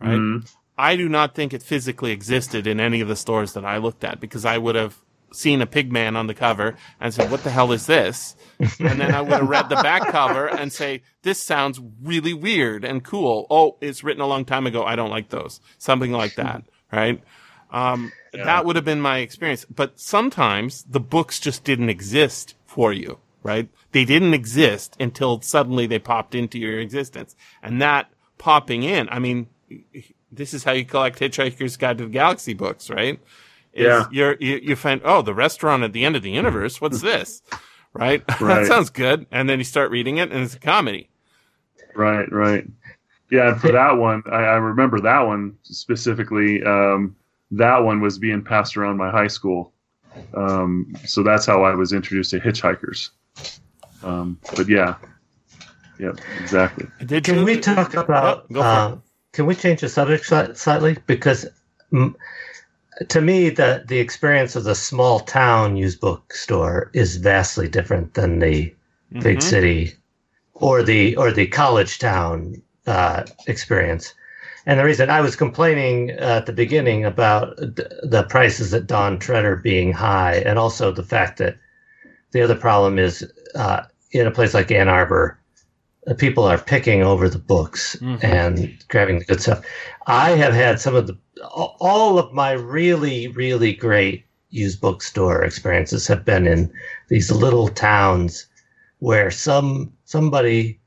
right? Mhm. I do not think it physically existed in any of the stores that I looked at because I would have seen a pig man on the cover and said, "What the hell is this?" And then I would have read the back cover and say, "This sounds really weird and cool." Oh, it's written a long time ago. I don't like those. Something like that, right? Um, That would have been my experience. But sometimes the books just didn't exist for you, right? They didn't exist until suddenly they popped into your existence. And that popping in, I mean, this is how you collect Hitchhiker's Guide to the Galaxy books, right? Is Yeah. You're, you, you find, oh, the restaurant at the end of the universe. What's (laughs) this? Right? (laughs) that sounds good. And then you start reading it and it's a comedy. Right, right. Yeah, and for (laughs) that one, I, I remember that one specifically. Um, that one was being passed around my high school, um, so that's how I was introduced to hitchhikers. Um, but yeah, yeah, exactly. Did Can you- we talk about? Yep, go uh, can we change the subject slightly? Because to me, the the experience of the small town used bookstore is vastly different than the big Mhm. city or the or the college town uh, experience. And the reason I was complaining at the beginning about th- the prices at Dawn Treader being high, and also the fact that the other problem is uh, in a place like Ann Arbor, uh, people are picking over the books Mhm. and grabbing the good stuff. I have had some of the all of my really really great used bookstore experiences have been in these little towns where some somebody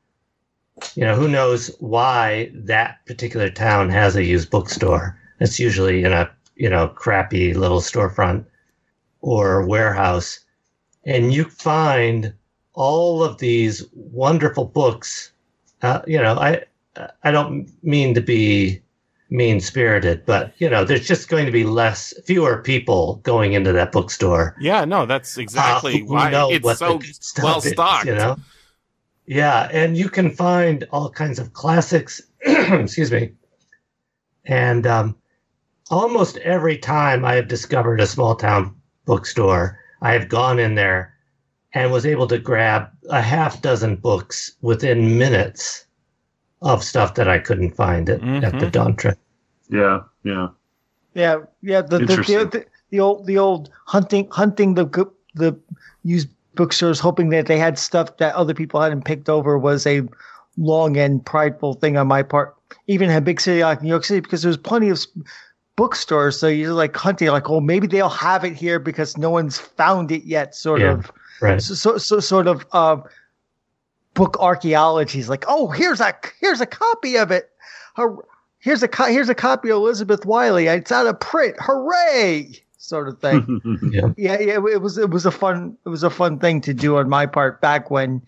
you know who knows why that particular town has a used bookstore it's usually in a you know crappy little storefront or warehouse and you find all of these wonderful books uh, you know i i don't mean to be mean spirited but you know there's just going to be less fewer people going into that bookstore Yeah, no, that's exactly uh, why it's so the good stuff well is, stocked. you know yeah and you can find all kinds of classics (clears throat) excuse me and um, almost every time i have discovered a small town bookstore i have gone in there and was able to grab a half dozen books within minutes of stuff that i couldn't find at, at the Mhm. Yeah, yeah, Yeah, yeah. The the, the, the, the old the old hunting hunting the the used bookstores, hoping that they had stuff that other people hadn't picked over, was a long and prideful thing on my part. Even in a big city like New York City, because there's plenty of bookstores, so you're like hunting, like, oh, maybe they'll have it here because no one's found it yet. Sort Yeah. of, right so, so, so sort of uh, book archaeology is like, oh, here's a here's a copy of it. Here's a co- here's a copy of Elizabeth Wiley. It's out of print. Hooray! Sort of thing. (laughs) yeah yeah, yeah. It was it was a fun it was a fun thing to do on my part back when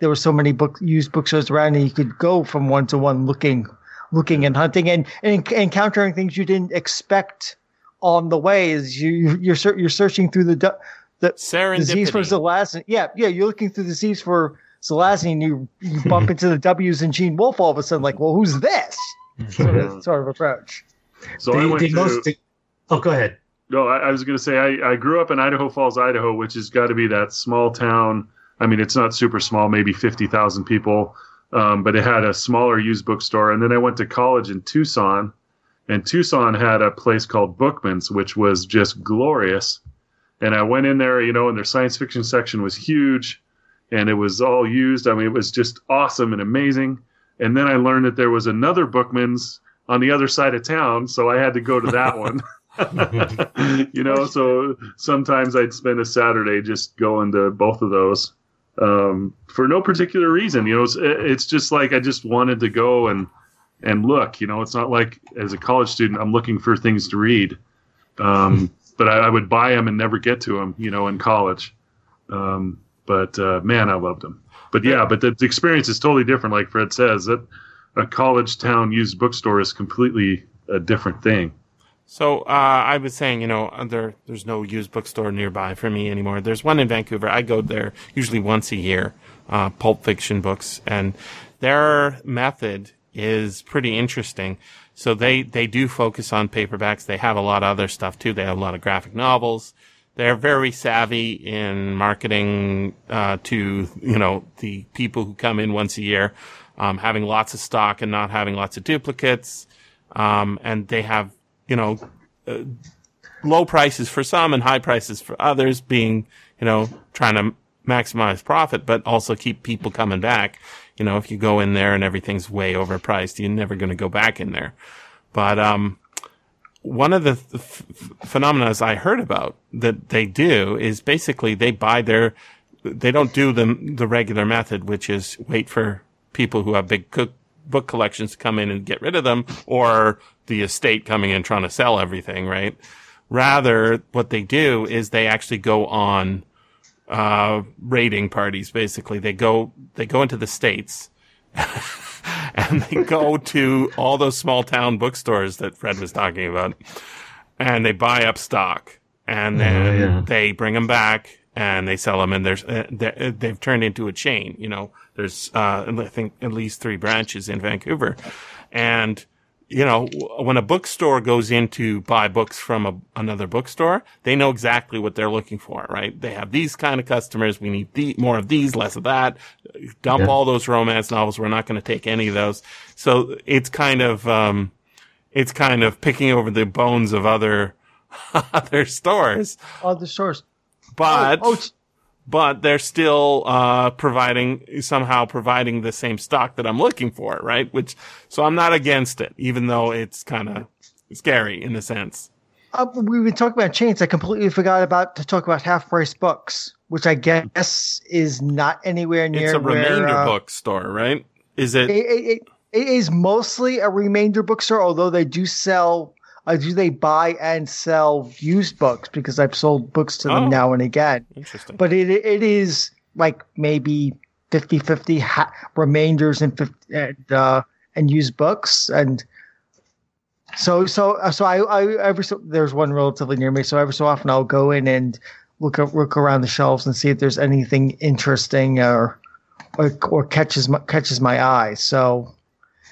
there were so many book used bookstores around, and you could go from one to one looking, looking and hunting and, and encountering things you didn't expect on the way. As you you're you're searching through the the disease for Zelazny. Yeah, yeah, you're looking through the disease for Zelazny, and you you (laughs) bump into the W's and Gene Wolfe all of a sudden. Like, well, who's this? Sort of, sort of approach. So the, I went to. Most, oh, go ahead. No, I, I was going to say I, I grew up in Idaho Falls, Idaho, which has got to be that small town. I mean, it's not super small, maybe fifty thousand people, um, but it had a smaller used bookstore. And then I went to college in Tucson, and Tucson had a place called Bookman's, which was just glorious. And I went in there, you know, and their science fiction section was huge, and it was all used. I mean, it was just awesome and amazing. And then I learned that there was another Bookman's on the other side of town, so I had to go to that one. (laughs) (laughs) you know, so sometimes I'd spend a Saturday just going to both of those um, for no particular reason. You know, it's, it's just like I just wanted to go and and look. You know, it's not like as a college student I'm looking for things to read, um, but I, I, would buy them and never get to them. You know, in college. Um, but uh, man, I loved them. But yeah, but the, the experience is totally different. Like Fred says, that a college town used bookstore is completely a different thing. So uh, I was saying, you know, there there's no used bookstore nearby for me anymore. There's one in Vancouver. I go there usually once a year, uh, pulp fiction books, and their method is pretty interesting. So they they do focus on paperbacks. They have a lot of other stuff too. They have a lot of graphic novels. They're very savvy in marketing uh, to you know the people who come in once a year, um, having lots of stock and not having lots of duplicates. Um, and they have you know, uh, low prices for some and high prices for others being, you know, trying to maximize profit, but also keep people coming back. You know, if you go in there and everything's way overpriced, you're never going to go back in there. But, um, one of the f- phenomena I heard about that they do is basically they buy their, they don't do the, the regular method, which is wait for people who have big cook, book collections to come in and get rid of them or the estate coming in trying to sell everything, right? Rather, what they do is they actually go on, uh, raiding parties, basically. They go, they go into the states (laughs) and they go to all those small town bookstores that Fred was talking about and they buy up stock and oh, then oh, yeah. they bring them back and they sell them and there's, uh, they've turned into a chain, you know, there's, uh, I think at least three branches in Vancouver. And, you know, when a bookstore goes in to buy books from a, another bookstore, they know exactly what they're looking for, right? They have these kind of customers. We need the, more of these, less of that. Dump yeah. all those romance novels. We're not going to take any of those. So it's kind of, um, it's kind of picking over the bones of other, (laughs) other stores. Other stores. But, oh, oh, but they're still uh, providing somehow providing the same stock that I'm looking for, right? Which so I'm not against it, even though it's kind of scary in a sense. Uh, we've been talking about chains. I completely forgot about to talk about half price books, which I guess is not anywhere near. It's a where, remainder uh, bookstore, right? Is it? It, it? it is mostly a remainder bookstore, although they do sell uh, do they buy and sell used books? Because I've sold books to them oh, now and again. Interesting. But it it is like maybe 50 50 ha- remainders and 50, and, uh, and used books and so so uh, so I, I every so there's one relatively near me so every so often I'll go in and look look around the shelves and see if there's anything interesting or or, or catches my, catches my eye so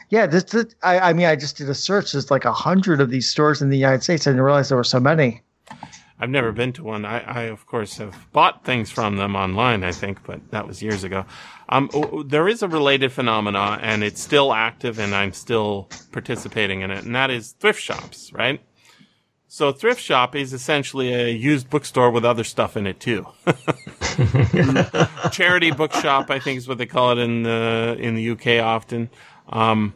yeah, this, this I, I, mean, I just did a search. There's like a hundred of these stores in the United States. I didn't realize there were so many. I've never been to one. I, I, of course, have bought things from them online, I think, but that was years ago. Um, there is a related phenomena, and it's still active, and I'm still participating in it, and that is thrift shops, right? So, thrift shop is essentially a used bookstore with other stuff in it too. (laughs) Charity bookshop, I think, is what they call it in the in the UK often. Um,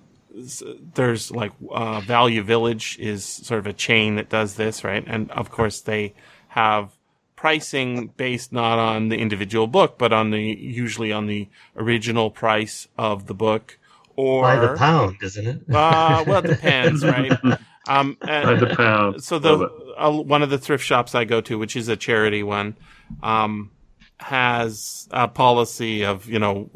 there's like uh, Value Village is sort of a chain that does this, right? And of course, they have pricing based not on the individual book, but on the usually on the original price of the book. Or by the pound, isn't it? uh, well, it depends, right? (laughs) Um, by the pound. So the uh, one of the thrift shops I go to, which is a charity one, um, has a policy of you know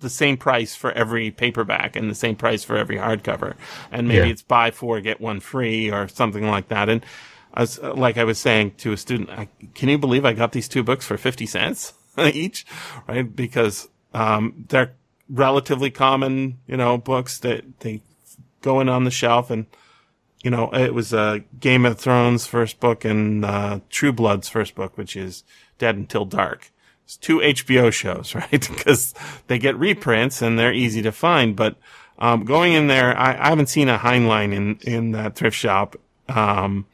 the same price for every paperback and the same price for every hardcover, and maybe Yeah. it's buy four get one free or something like that. And as like I was saying to a student, I, can you believe I got these two books for fifty cents (laughs) each, right? Because um, they're relatively common, you know, books that they go in on the shelf and you know, it was uh, Game of Thrones first book and uh, True Blood's first book, which is Dead Until Dark. It's two HBO shows, (laughs) right? because they get reprints and they're easy to find. But um, going in there, I, I haven't seen a Heinlein in in that thrift shop um,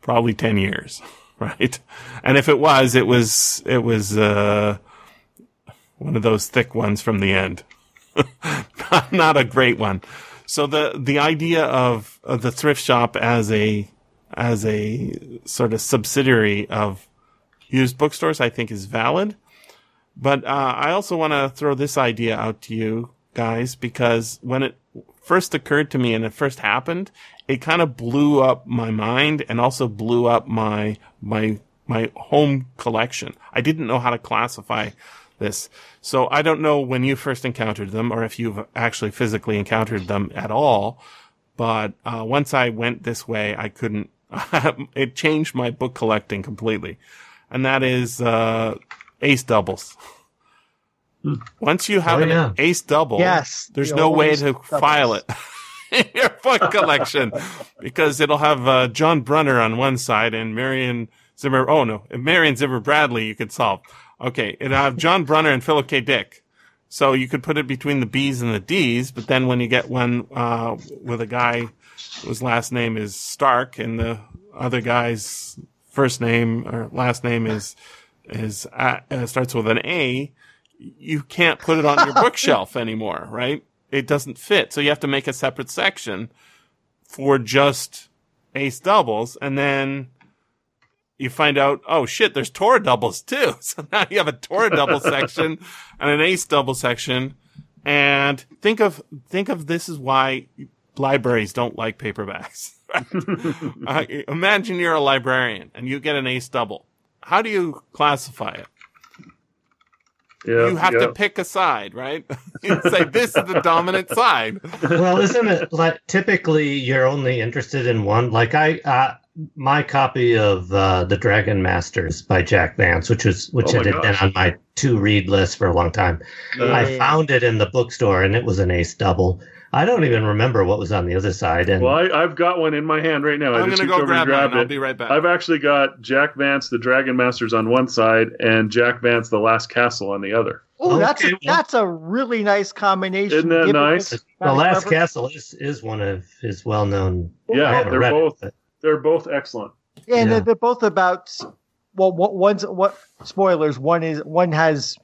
probably ten years, (laughs) right? And if it was, it was it was uh, one of those thick ones from the end. (laughs) not, a great one. So the the idea of, of the thrift shop as a as a sort of subsidiary of used bookstores, I think, is valid. But uh, I also want to throw this idea out to you guys because when it first occurred to me and it first happened, it kind of blew up my mind and also blew up my my my home collection. I didn't know how to classify this. So I don't know when you first encountered them or if you've actually physically encountered them at all. But uh, once I went this way, I couldn't. (laughs) it changed my book collecting completely, and that is uh, ace doubles. Once you have Oh, an ace double, Yes, there's the no way to doubles. file it (laughs) in your book (laughs) collection because it'll have uh, John Brunner on one side and Marion Zimmer. Oh no, Marion Zimmer Bradley you could solve. Okay, it'll have John Brunner and Philip K. Dick. So you could put it between the B's and the D's, but then when you get one uh, with a guy whose last name is Stark and the other guy's first name or last name is is uh, uh, starts with an A, you can't put it on your (laughs) bookshelf anymore, right? It doesn't fit. So you have to make a separate section for just ace doubles. And then you find out, oh shit, there's Tora doubles too. (laughs) So now you have a Tora double (laughs) section and an ace double section. And think of, think of this is why libraries don't like paperbacks. uh, imagine you're a librarian and you get an ace double. How do you classify it? Yeah, you have yeah. to pick a side, right? (laughs) you say this is the dominant side. well, isn't it like typically you're only interested in one? Like I, uh, my copy of uh, the Dragon Masters by Jack Vance, which was which Oh my had been on my to read list for a long time. I found it in the bookstore, and it was an ace double. I don't even remember what was on the other side. And Well, I, I've got one in my hand right now. I I'm gonna go over and grab mine. grabbed I'll it. be right back. I've actually got Jack Vance, the Dragon Masters, on one side, and Jack Vance, the Last Castle, on the other. Oh, that's a, Okay, well- that's a really nice combination. Isn't that nice? this the Last cover. Castle is is one of his well known. Yeah, they're read it, both but- they're both excellent. Yeah, and Yeah. they're, they're both about. Well, what one's what spoilers? One is one has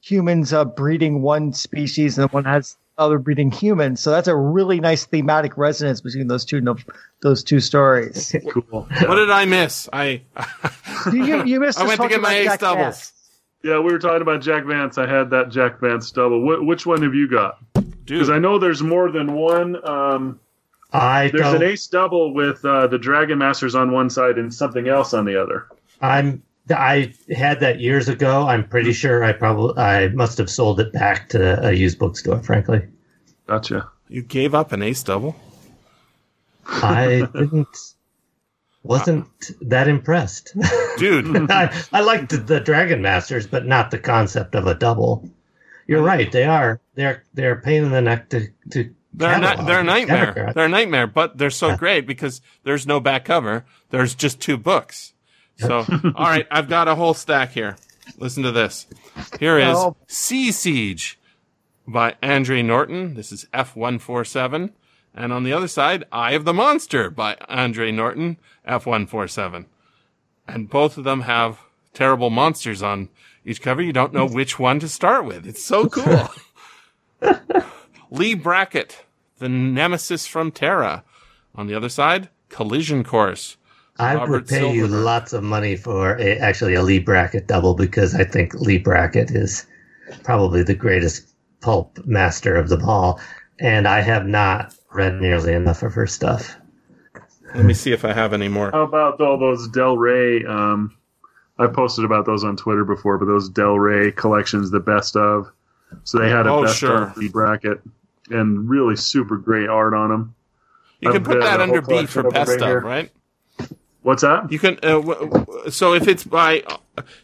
humans uh, breeding one species, and one has other breeding humans. So that's a really nice thematic resonance between those two those two stories. (laughs) Cool. what did I miss? I you, you, you (laughs) missed I went to get my ace Jack doubles. Vance. Yeah, we were talking about Jack Vance. I had that Jack Vance double. Wh- which one have you got? Because I know there's more than one. Um, I there's don't. an ace double with uh, the Dragon Masters on one side and something else on the other. I'm I had that years ago. I'm pretty hmm. sure I probably I must have sold it back to a used bookstore. Frankly, Gotcha. you gave up an ace double. I didn't wasn't that impressed. Dude, (laughs) I, I liked the, the Dragon Masters, but not the concept of a double. You're hmm. right. They are they're they're a pain in the neck to to. they're not, they're a nightmare. Democrat. They're a nightmare, but they're so Yeah. great because there's no back cover. There's just two books. So, (laughs) all right, I've got a whole stack here. Listen to this. Here is Oh. Sea Siege by Andre Norton. This is F147. And on the other side, Eye of the Monster by Andre Norton, F147. And both of them have terrible monsters on each cover. You don't know hmm. which one to start with. It's so (laughs) cool. Leigh Brackett, the nemesis from Terra. On the other side, Collision Course. I Robert would pay you lots of money for a, actually a Leigh Brackett double because I think Leigh Brackett is probably the greatest pulp master of them all, and I have not read nearly enough of her stuff. Let me see if I have any more. How about all those Del Rey? Um, I posted about those on Twitter before, but those Del Rey collections, the best of. So they had a Oh, best sure. of B Brackett and really super great art on them. You can I've put that under B for collection best of, right? What's that? You can. Uh, w- so if it's by,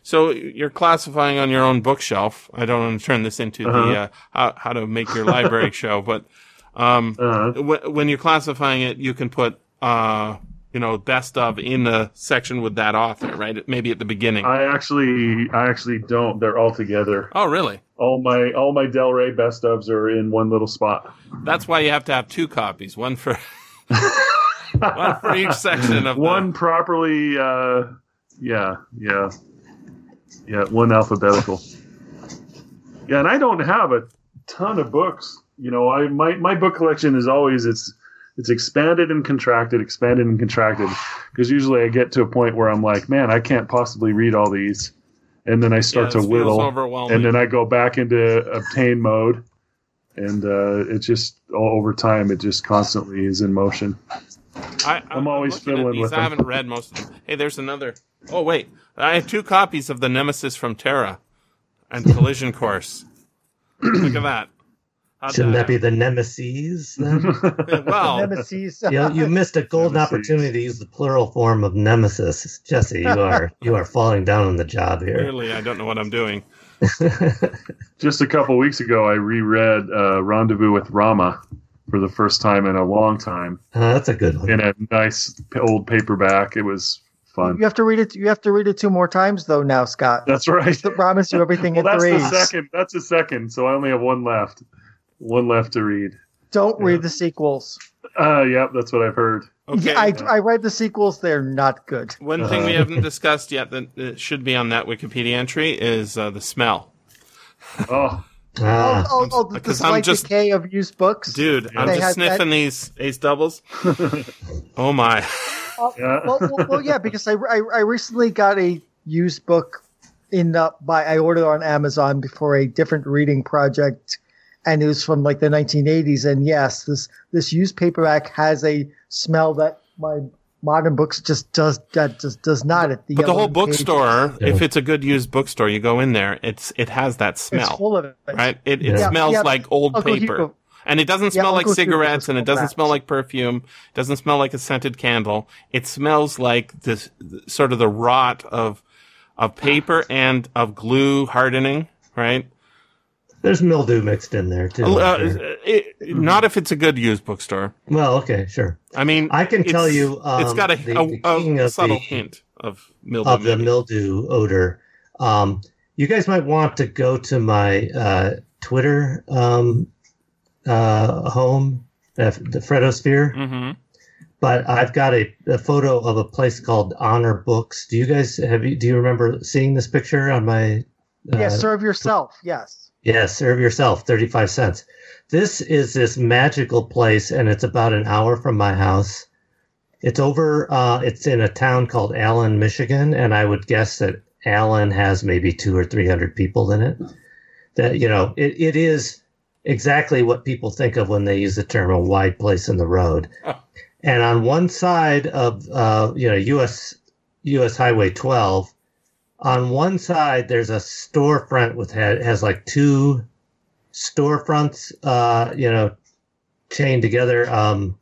so you're classifying on your own bookshelf. I don't want to turn this into the Uh-huh. uh, how, how to make your library (laughs) show, but um, Uh, w- when you're classifying it, you can put uh, you know, best of in the section with that author, right? Maybe at the beginning. I actually, I actually don't. They're all together. oh, really? All my, all my Del Rey best ofs are in one little spot. That's why you have to have two copies, one for (laughs) one for each section of the- one properly. Uh, yeah, yeah, yeah. One alphabetical. Yeah, and I don't have a ton of books. You know, I my my book collection is always it's it's expanded and contracted, expanded and contracted. Because usually I get to a point where I'm like, man, I can't possibly read all these, and then I start it to whittle, and then I go back into obtain mode, and uh, it just all over time it just constantly is in motion. I, I'm always looking at fiddling these. with I haven't read most of them. Hey, there's another. Oh wait, I have two copies of the Nemesis from Terra and Collision Course. Look at that. How'd Shouldn't that that be the nemesis? Then? (laughs) well? Nemesis. you, you missed a (laughs) golden Nemesis. opportunity to use the plural form of nemesis. Jesse, you are you are falling down on the job here. Clearly, I don't know what I'm doing. (laughs) Just a couple weeks ago, I reread uh, Rendezvous with Rama for the first time in a long time Uh, that's a good one. in a nice old paperback. It was fun. You have to read it. You have to read it two more times though. Now, Scott. That's right. I promise you everything (laughs) Well, in that's threes. the second. That's the second. So I only have one left. One left to read. Don't read the sequels. Uh, yep, that's what I've heard. Okay. I, I read the sequels. They're not good. One thing we haven't discussed yet that should be on that Wikipedia entry is uh, the smell. Oh, (laughs) Ah, oh, oh, oh, the because I'm just- decay of used books. Dude, I'm They just had that- sniffing these ace doubles. (laughs) oh my. yeah. well, well, well, yeah, because I, I I recently got a used book in the by I ordered on Amazon before a different reading project, and it was from like the 1980s. And yes, this this used paperback has a smell that my modern books just does that just does not. At the But the whole yellowing pages. bookstore, Yeah. if it's a good used bookstore, you go in there, it's it has that smell it's smell, full of it. right? It, it Yeah. smells Yeah. like old Uncle paper. Hugo. And it doesn't Yeah, smell like Uncle Hugo cigarettes and it doesn't smell like perfume. It doesn't smell like a scented candle. It smells like this sort of the rot of of paper and of glue hardening, right? There's mildew mixed in there too. Uh, sure. it- not if it's a good used bookstore. well, okay, sure. I mean, I can tell you, um, it's got a, the- a- the a subtle the- hint of mildew. of the mildew odor. Um, you guys might want to go to my uh, Twitter um, uh, home, uh, the Fredosphere. Mhm. But I've got a, a photo of a place called Honor Books. Do you guys have you? Do you remember seeing this picture on my? Uh, Yes, serve yourself. Yes. Yeah, serve yourself, thirty-five cents. This is this magical place, and it's about an hour from my house. It's over. Uh, it's in a town called Allen, Michigan, and I would guess that Allen has maybe two or three hundred people in it. That you know, it, it is exactly what people think of when they use the term a wide place in the road. And on one side of uh, you know US US Highway 12, on one side there's a storefront with has like two storefronts, uh, you know, chained together. Um,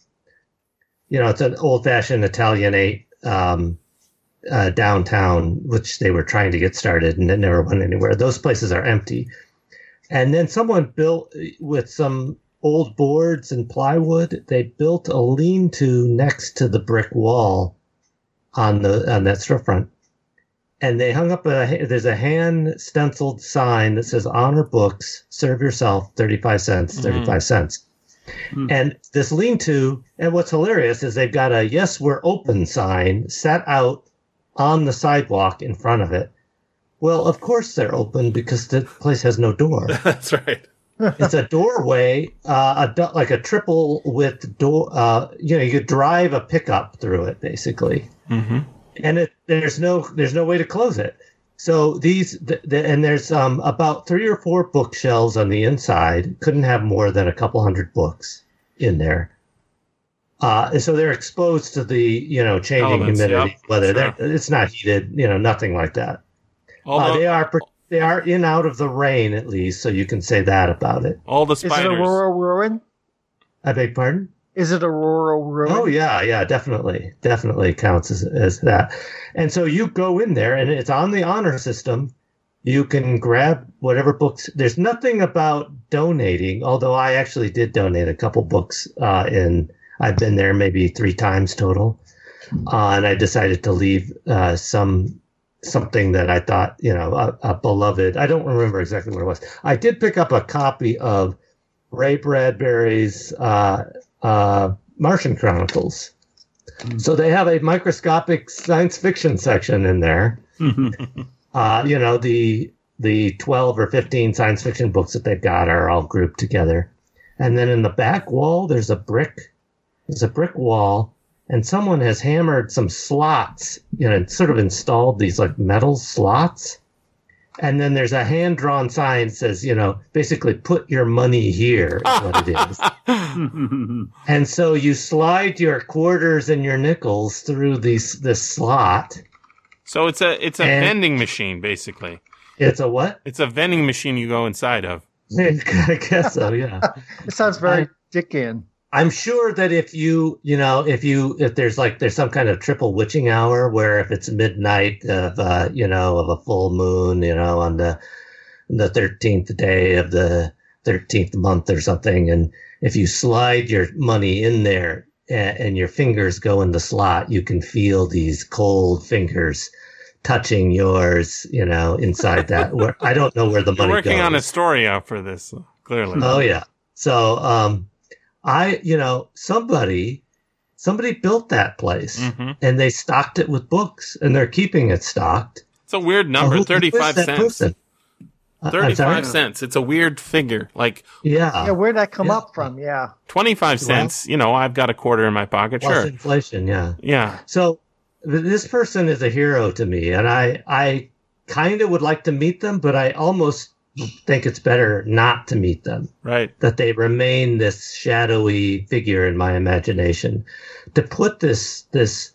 you know, it's an old-fashioned Italianate um, uh, downtown, which they were trying to get started and it never went anywhere. Those places are empty. And then someone built with some old boards and plywood. They built a lean-to next to the brick wall on the on that storefront, and they hung up a. There's a hand stenciled sign that says "Honor Books, serve yourself, thirty-five cents, Mhm. thirty-five cents." And this lean-to, and what's hilarious is they've got a "Yes, we're open" sign set out on the sidewalk in front of it. Well, of course they're open because the place has no door (laughs) That's right. it's a doorway, uh, a like a triple with door. Uh, you know, you could drive a pickup through it basically, hmm and it, there's no there's no way to close it. So these th- th- and there's um, about three or four bookshelves on the inside. Couldn't have more than a couple hundred books in there. Uh, and so they're exposed to the you know changing Elements, humidity, yep, whether sure. it's not heated, you know, nothing like that. Uh, they are. They are in out of the rain at least, so you can say that about it. All the spiders. Is it a rural ruin? I beg pardon. Is it a rural ruin? Oh yeah, yeah, definitely, definitely counts as, as that. And so you go in there, and it's on the honor system. You can grab whatever books. There's nothing about donating, although I actually did donate a couple books. Uh, in I've been there maybe three times total, uh, and I decided to leave uh, some something that I thought you know a, a beloved. I don't remember exactly what it was. I did pick up a copy of Ray Bradbury's uh, uh, Martian Chronicles. So they have a microscopic science fiction section in there. (laughs) Uh, you know, the the twelve or fifteen science fiction books that they've got are all grouped together. And then in the back wall, there's a brick. There's a brick wall, and someone has hammered some slots. You know, sort of installed these like metal slots. And then there's a hand drawn sign that says, you know, basically put your money here is what it is. (laughs) And so you slide your quarters and your nickels through these this slot. So it's a it's a And- vending machine basically. It's a what? It's a vending machine you go inside of. (laughs) I guess so, yeah. It sounds very I- Dickian. I'm sure that if you, you know, if you, if there's like, there's some kind of triple witching hour where if it's midnight of, uh, you know, of a full moon, you know, on the, the 13th day of the 13th month or something. And if you slide your money in there and, and your fingers go in the slot, you can feel these cold fingers touching yours, you know, inside that. (laughs) Where I don't know where the money. You're working goes. on Astoria for this, clearly. Oh yeah. So um I you know somebody somebody built that place hmm and they stocked it with books and they're keeping it stocked. It's a weird number, who- who 35 that cents. person? Uh, I'm 35 cents. It's a weird figure. Like Yeah. Yeah, where'd that come yeah. up from? Yeah. 25 cents, you know, I've got a quarter in my pocket. Plus Sure. inflation, yeah. Yeah. So th- this person is a hero to me and I I kind of would like to meet them but I almost think it's better not to meet them. Right. that they remain this shadowy figure in my imagination. To put this this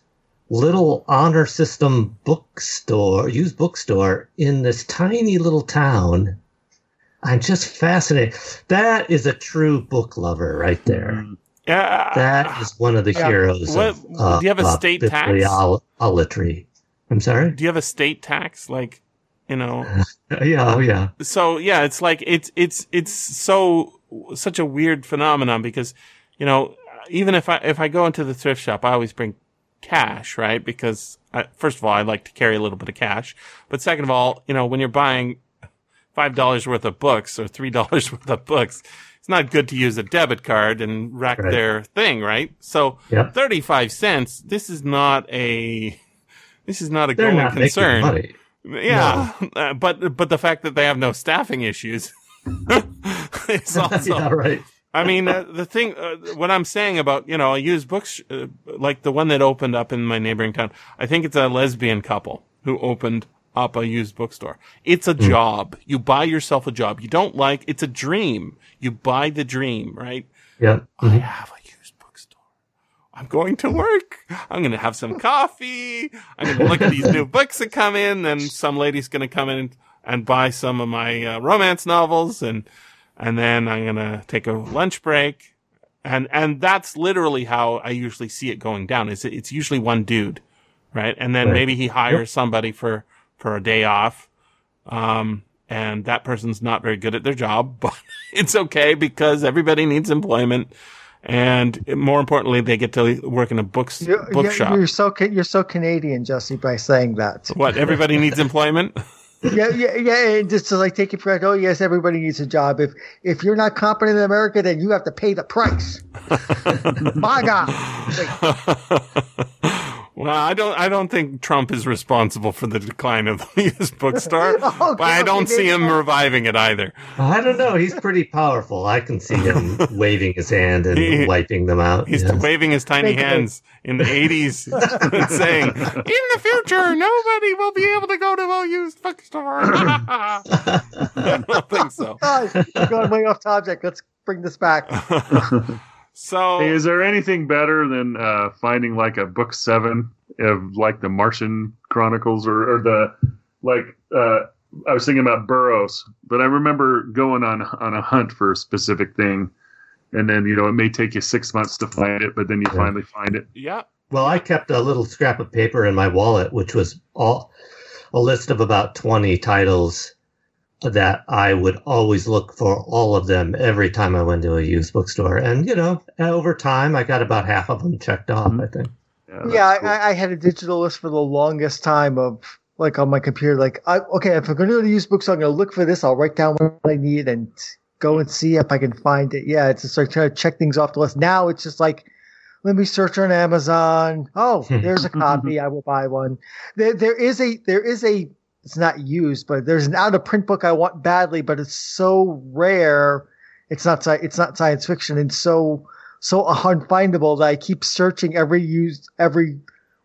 little honor system bookstore, used bookstore in this tiny little town, I'm just fascinated. That is a true book lover right there. Yeah. That is one of the Yeah. heroes What- of uh, do you have a uh, state tax? bibliolatry. I'm sorry. Do you have a state tax? Like, you know, (laughs) Yeah, oh yeah. so yeah, it's like, it's, it's, it's so, such a weird phenomenon because, you know, even if I, if I go into the thrift shop, I always bring cash, right? Because I, first of all, I like to carry a little bit of cash. But second of all, you know, when you're buying five dollars worth of books or three (laughs) dollars worth of books, it's not good to use a debit card and wreck Right. their thing, right? So Yep. 35 cents, this is not a, this is not a They're going concern. Yeah, (laughs) uh, but but the fact that they have no staffing issues (laughs) is also. yeah, right. I mean, uh, the thing, uh, what I'm saying about you know a used books uh, like the one that opened up in my neighboring town. I think it's a lesbian couple who opened up a used bookstore. It's a job. You buy yourself a job. You don't like. It's a dream. You buy the dream, right? Yeah. I have a used bookstore. I'm going to work. I'm going to have some coffee. I'm going to look at these new books that come in. Then some lady's going to come in and buy some of my uh, romance novels, and and then I'm going to take a lunch break. And and that's literally how I usually see it going down. Is it's usually one dude, right? And then Right. maybe he hires somebody for for a day off. Um, and that person's not very good at their job, (laughs) but it's okay because everybody needs employment. And more importantly, they get to work in a books, You're, you're, bookshop. you're so you're so Canadian, Jesse, by saying that. What? Everybody needs employment? (laughs) yeah, yeah, yeah. And just to like take it for granted. Oh, yes, everybody needs a job. If if you're not competent in America, then you have to pay the price. (laughs) My God. Like, well, I don't. I don't think Trump is responsible for the decline of (laughs) the used bookstore, (laughs) Okay, but I don't see him maybe. reviving it either. I don't know. He's pretty powerful. I can see him (laughs) waving his hand and He- wiping them out. He's yeah. waving his tiny Maybe. hands in the 80s and saying, In the future, nobody will be able to go to a used bookstore. I don't think so. guys, we're going way off topic. Let's bring this back. So, Hey, is there anything better than uh, finding like a book seven of like the Martian Chronicles or, or the like uh, I was thinking about Burroughs, but I remember going on on a hunt for a specific thing, and then you know it may take you six months to find it, but then you Yeah. finally find it. Yeah. Well, I kept a little scrap of paper in my wallet, which was all a list of about 20 titles that I would always look for all of them every time I went to a used bookstore. And, you know, over time, I got about half of them checked off, I think. that's yeah, cool. I, I had a digital list for the longest time of like on my computer. Like, I, okay, if I'm going to go to use books, I'm going to look for this. I'll write down what I need and go and see if I can find it. Yeah, it's just like trying to check things off the list. Now it's just like, let me search on Amazon. Oh, (laughs) there's a copy. I will buy one. There, there is a, there is a. It's not used, but there's an out of print book I want badly, but it's so rare. It's not, sci- it's not science fiction, and so so unfindable that I keep searching every used every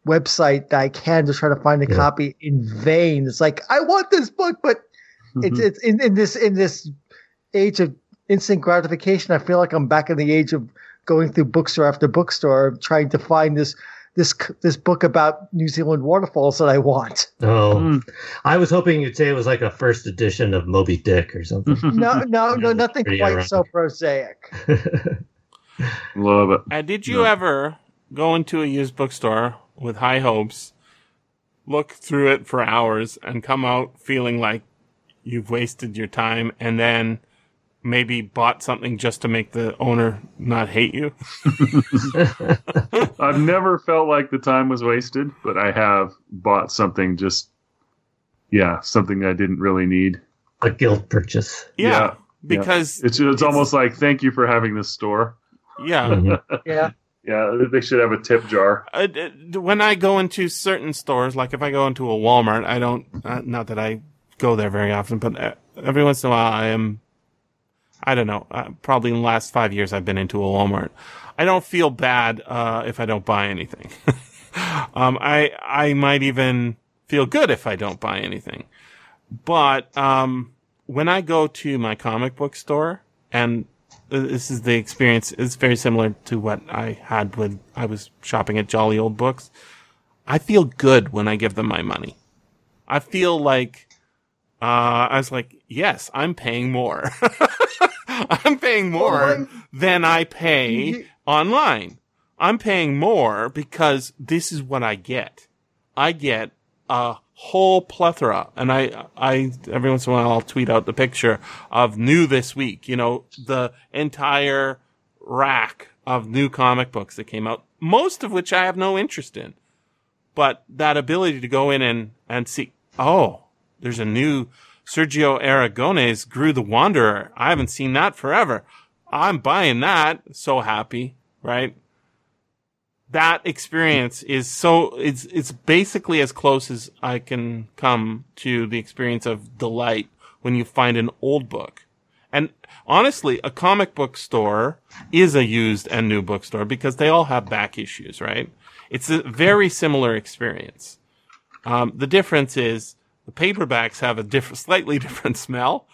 website that I can to try to find a Yeah. copy in vain. It's like I want this book, but it's mm-hmm. it's in, in this in this age of instant gratification. I feel like I'm back in the age of going through bookstore after bookstore trying to find this this this book about New Zealand waterfalls that I want. Oh, Mm. I was hoping you'd say it was like a first edition of Moby Dick or something. (laughs) No, no, no, nothing quite ironic. so prosaic. (laughs) Love it. And did you No. ever go into a used bookstore with high hopes, look through it for hours, and come out feeling like you've wasted your time, and then maybe bought something just to make the owner not hate you? I've never felt like the time was wasted, but I have bought something just, yeah, something I didn't really need. a guilt purchase. Yeah, Yeah, because It's it's almost like thank you for having this store. yeah. (laughs) Mhm. Yeah, Yeah, they should have a tip jar. Uh, when I go into certain stores, like if I go into a Walmart, I don't, uh, not that I go there very often, but uh, every once in a while I am, I don't know, uh, probably in the last five years I've been into a Walmart. I don't feel bad, uh, if I don't buy anything. (laughs) um, I, I might even feel good if I don't buy anything. But, um, when I go to my comic book store and uh, this is the experience. It's very similar to what I had when I was shopping at Jolly Olde Books. I feel good when I give them my money. I feel like, uh, I was like, yes, I'm paying more. (laughs) (laughs) I'm paying more than I pay online. I'm paying more because this is what I get. I get a whole plethora, and I, I every once in a while I'll tweet out the picture of new this week. You know, the entire rack of new comic books that came out, most of which I have no interest in. But that ability to go in and and see, oh, there's a new Sergio Aragones Groo the Wanderer. I haven't seen that forever. I'm buying that. So happy, right? That experience is so, it's, it's basically as close as I can come to the experience of delight when you find an old book. And honestly, a comic book store is a used and new bookstore because they all have back issues, right? It's a very similar experience. Um, the difference is the paperbacks have a different, slightly (laughs) different smell.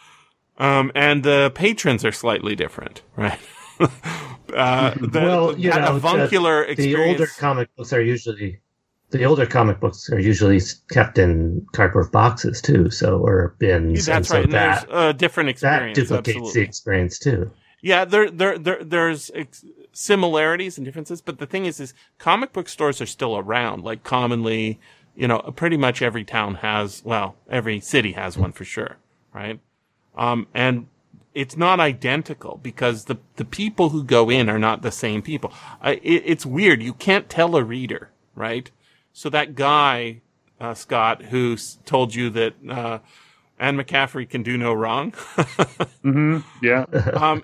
Um, and the patrons are slightly different, right? (laughs) uh, the, well, you know, avuncular the, the older comic books are usually the older comic books are usually kept in cardboard boxes too, so or bins. and That's so right. And that there's a different experience. that duplicates absolutely. the experience too. Yeah, there, there, there, there's ex- similarities and differences, but the thing is, is comic book stores are still around. Like commonly, you know, pretty much every town has, well, every city has one for sure, right? Um, and it's not identical because the the people who go in are not the same people. I, it, it's weird. You can't tell a reader, right? So that guy, uh, Scott, who s- told you that uh, Anne McCaffrey can do no wrong. (laughs) hmm Yeah. (laughs) um,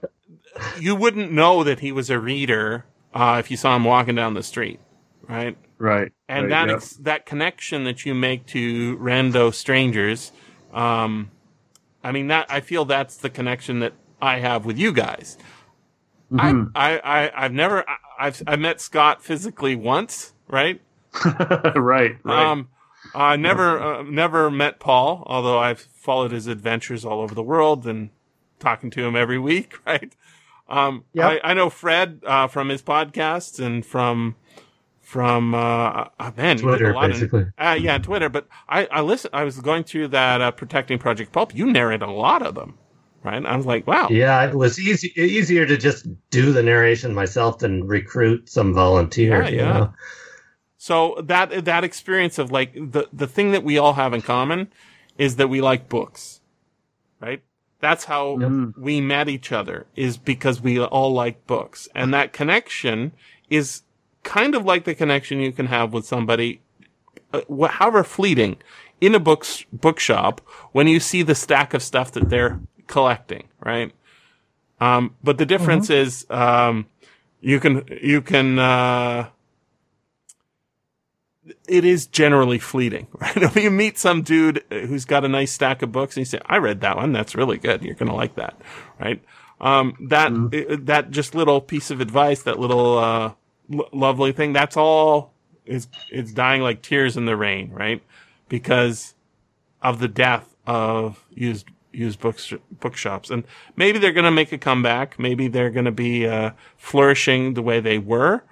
you wouldn't know that he was a reader uh, if you saw him walking down the street, right? Right. And right, that yeah. ex- that connection that you make to rando strangers, um, I mean that I feel that's the connection that I have with you guys. Mhm. I, I I I've never I, I've I met Scott physically once, right? (laughs) right. Right. Um, I never, uh, never met Paul, although I've followed his adventures all over the world and talking to him every week, (laughs) right? Um, Yep. I, I know Fred, uh, from his podcasts and from, from uh, uh, man, you did Twitter, a lot of- basically. uh, yeah, Twitter. But I, I listen. I was going through that uh, protecting Project Pulp. You narrate a lot of them, right? I was like, wow. Yeah, it was easy easier to just do the narration myself than recruit some volunteers. Yeah, you yeah. know? So that that experience of like the the thing that we all have in common is that we like books, right? That's how Yep. we met each other is because we all like books, and that connection is kind of like the connection you can have with somebody, uh, however fleeting, in a books bookshop when you see the stack of stuff that they're collecting, right? Um, but the difference is um, you can you can. Uh, it is generally fleeting, (laughs) right? If you meet some dude who's got a nice stack of books and you say, I read that one. That's really good. You're going to like that, right? Um, that, i- that just little piece of advice, that little, uh, lovely thing, that's all is, it's dying like tears in the rain, right? Because of the death of used, used books, bookshops. And maybe they're going to make a comeback. Maybe they're going to be, uh, flourishing the way they were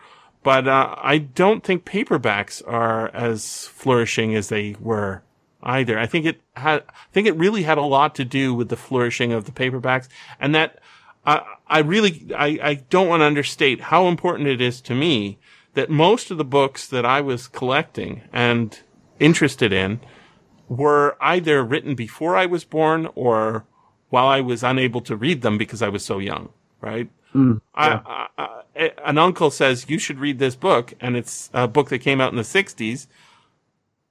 but uh, I don't think paperbacks are as flourishing as they were either. I think it had, I think it really had a lot to do with the flourishing of the paperbacks, and that uh, I really, I, I don't want to understate how important it is to me that most of the books that I was collecting and interested in were either written before I was born or while I was unable to read them because I was so young, right? Mm, I. I, I, an uncle says you should read this book, and it's a book that came out in the '60s.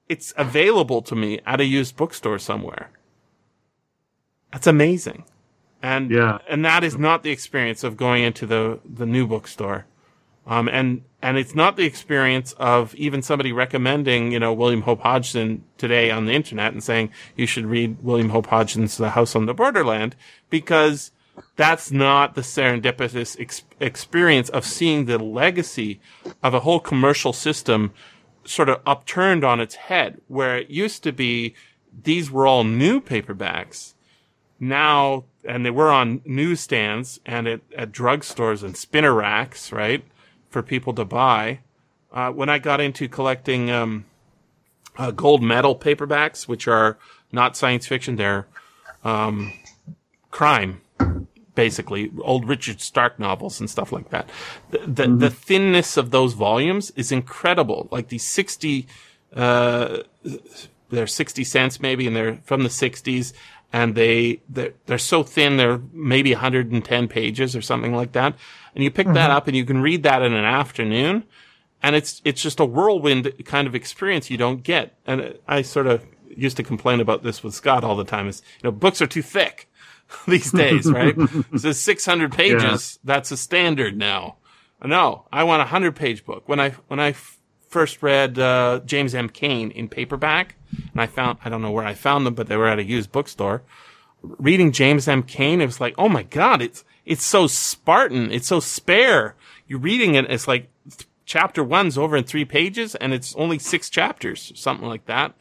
It's available to me at a used bookstore somewhere. That's amazing, and Yeah. and that is not the experience of going into the the new bookstore, um, and and it's not the experience of even somebody recommending you know William Hope Hodgson today on the internet and saying you should read William Hope Hodgson's The House on the Borderland because that's not the serendipitous ex- experience of seeing the legacy of a whole commercial system sort of upturned on its head, where it used to be these were all new paperbacks. Now, and they were on newsstands and at, at drugstores and spinner racks, right, for people to buy. Uh, when I got into collecting um, uh, gold medal paperbacks, which are not science fiction, they're um, crime basically old Richard Stark novels and stuff like that. The the, the thinness of those volumes is incredible. Like these sixty, uh, they're sixty cents maybe, and they're from the sixties, and they they're, they're so thin they're maybe 110 pages or something like that. And you pick that mm-hmm. up and you can read that in an afternoon, and it's it's just a whirlwind kind of experience you don't get. And I sort of used to complain about this with Scott all the time. Is you know books are too thick (laughs) these days, right? (laughs) so 600 pages, that's a standard now. No, I want a 100 page book. When I, when I f- first read, uh, James M. Cain in paperback, and I found, I don't know where I found them, but they were at a used bookstore. Reading James M. Cain, it was like, oh my God, it's, it's so Spartan. It's so spare. You're reading it. It's like th- chapter one's over in three pages and it's only six chapters, something like that.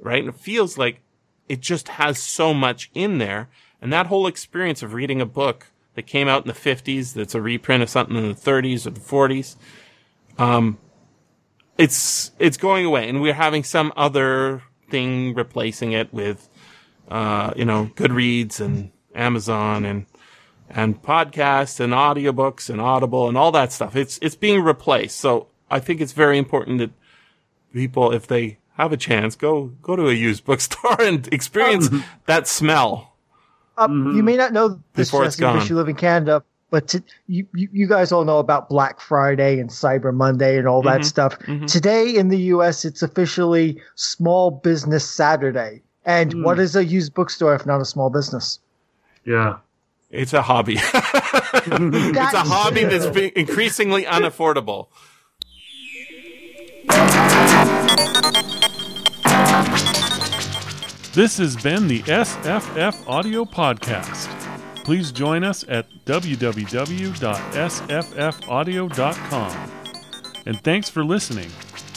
Right. And it feels like it just has so much in there. And that whole experience of reading a book that came out in the 50s, that's a reprint of something in the 30s or the 40s, um, it's, it's going away. And we're having some other thing replacing it with, uh, you know, Goodreads and Amazon and, and podcasts and audiobooks and Audible and all that stuff. It's, it's being replaced. So I think it's very important that people, if they have a chance, go, go to a used bookstore (laughs) and experience that smell. Uh, You may not know this, Before it's Jesse, because you live in Canada, but to, you, you you guys all know about Black Friday and Cyber Monday and all that Mhm, stuff. mhm. Today in the U.S., it's officially Small Business Saturday. And Mm. what is a used bookstore if not a small business? Yeah. It's a hobby. (laughs) it's a hobby that's being increasingly unaffordable. This has been the SFFaudio Podcast. Please join us at www.sffaudio.com. And thanks for listening.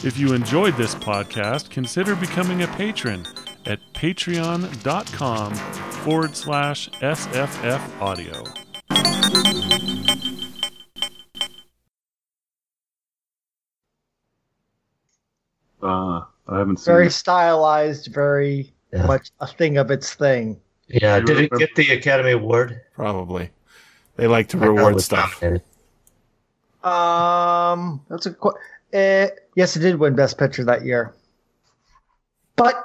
If you enjoyed this podcast, consider becoming a patron at patreon.com forward slash SFFaudio. Uh, I haven't seen. Very it. stylized, very Yeah. much a thing of its thing. Yeah, You did it get the Academy Award? Probably. They like to I reward stuff. nominated. Um, that's a qu- uh, yes, it did win Best Picture that year. But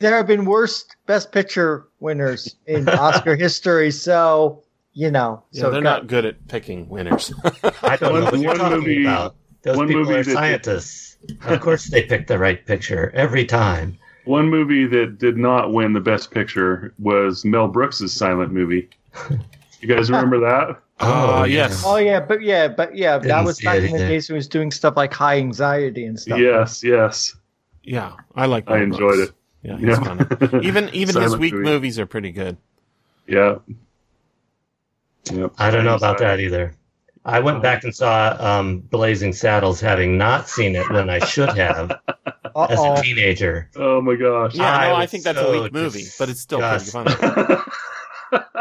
there have been worse Best Picture winners in (laughs) Oscar history, so you know, Yeah, so they're got- not good at picking winners. (laughs) I don't One- know what you're one talking movie- about. Those one people movie are that- scientists. of course, they pick the right picture every time. One movie that did not win the best picture was Mel Brooks's silent movie. You guys remember that? (laughs) Oh, yeah. yes. Oh yeah, but yeah, but yeah, that Didn't was see back it in the either. days when he was doing stuff like high anxiety and stuff. Yes, yes. yeah, I like. I Mel enjoyed Brooks. it. Yeah, he's Yeah. funny. (laughs) Even even his Silent weak movie. movies are pretty good. Yeah. Yep. I don't know about that either. I went back and saw um, Blazing Saddles, having not seen it when I should have (laughs) as Uh-oh. a teenager. Oh my gosh. Yeah, I no, I think that's a weak movie, but it's still pretty disgusted. funny. (laughs)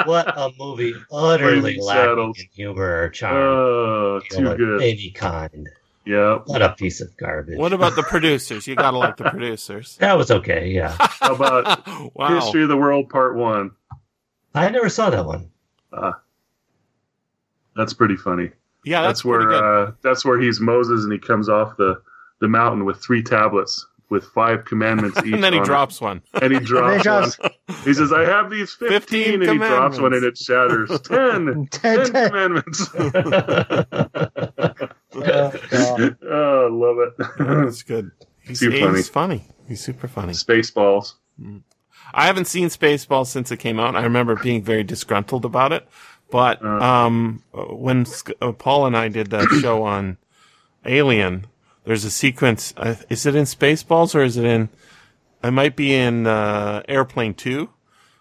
What a movie! Utterly Blazing lacking in humor or charm Oh, you know, too good. any kind. Yeah. What a piece of garbage. What about the (laughs) producers? You gotta like the producers. that was okay. Yeah, (laughs) How about wow. History of the World Part One? I never saw that one. That's pretty funny. Yeah, that's, That's, where good. uh, that's where he's Moses and he comes off the, the mountain with three tablets with five commandments (laughs) each. and then he on it. drops one. and he (laughs) And drops then one. He says, "I have these (laughs) 15, 15 and he drops one and it shatters. Ten. ten, Ten ten. commandments. Oh, God. oh, I love it. That's good. He's, Too he's funny. He's super funny. Spaceballs. I haven't seen Spaceballs since it came out. I remember being very disgruntled about it. But Uh. um, when uh, Paul and I did that show on Alien, there's a sequence. Uh, is it in Spaceballs or is it in? I might be in uh, Airplane Two.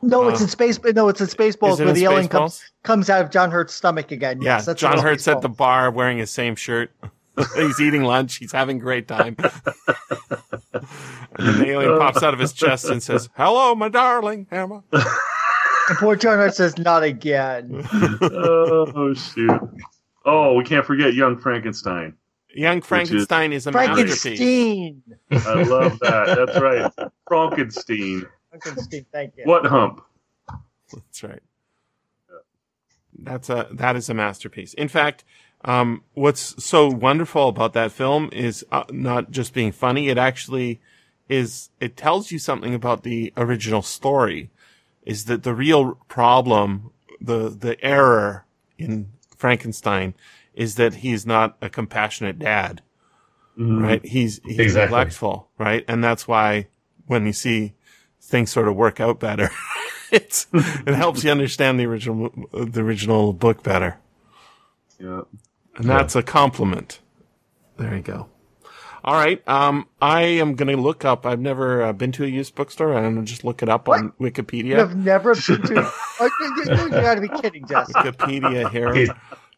No, it's in space. No, it's in Spaceballs it where in the alien comes comes out of John Hurt's stomach again. Yeah, Yes, that's John in Hurt's at the bar wearing his same shirt. (laughs) He's eating lunch. He's having a great time. and the alien pops out of his chest and says, "Hello, my darling, Emma." (laughs) And poor John Hurt says, "Not again." (laughs) oh shoot! Oh, we can't forget Young Frankenstein. Young Frankenstein is a masterpiece. Frankenstein. I love that. That's right, Frankenstein. Frankenstein. Thank you. What hump? That's right. That's a that is a masterpiece. In fact, um, what's so wonderful about that film is uh, not just being funny. It actually is. It tells you something about the original story. Is that the real problem? The the error in Frankenstein is that he's not a compassionate dad, Mhm. right? He's he's Exactly. neglectful, right? And that's why when you see things sort of work out better, (laughs) it's (laughs) it helps you understand the original the original book better, Yeah. and that's a compliment. There you go. All right. Um, I am going to look up. I've never uh, been to a used bookstore. I'm going to just look it up on Wikipedia. You've never been to. Oh, you, you, you gotta be kidding, Jess. Wikipedia here.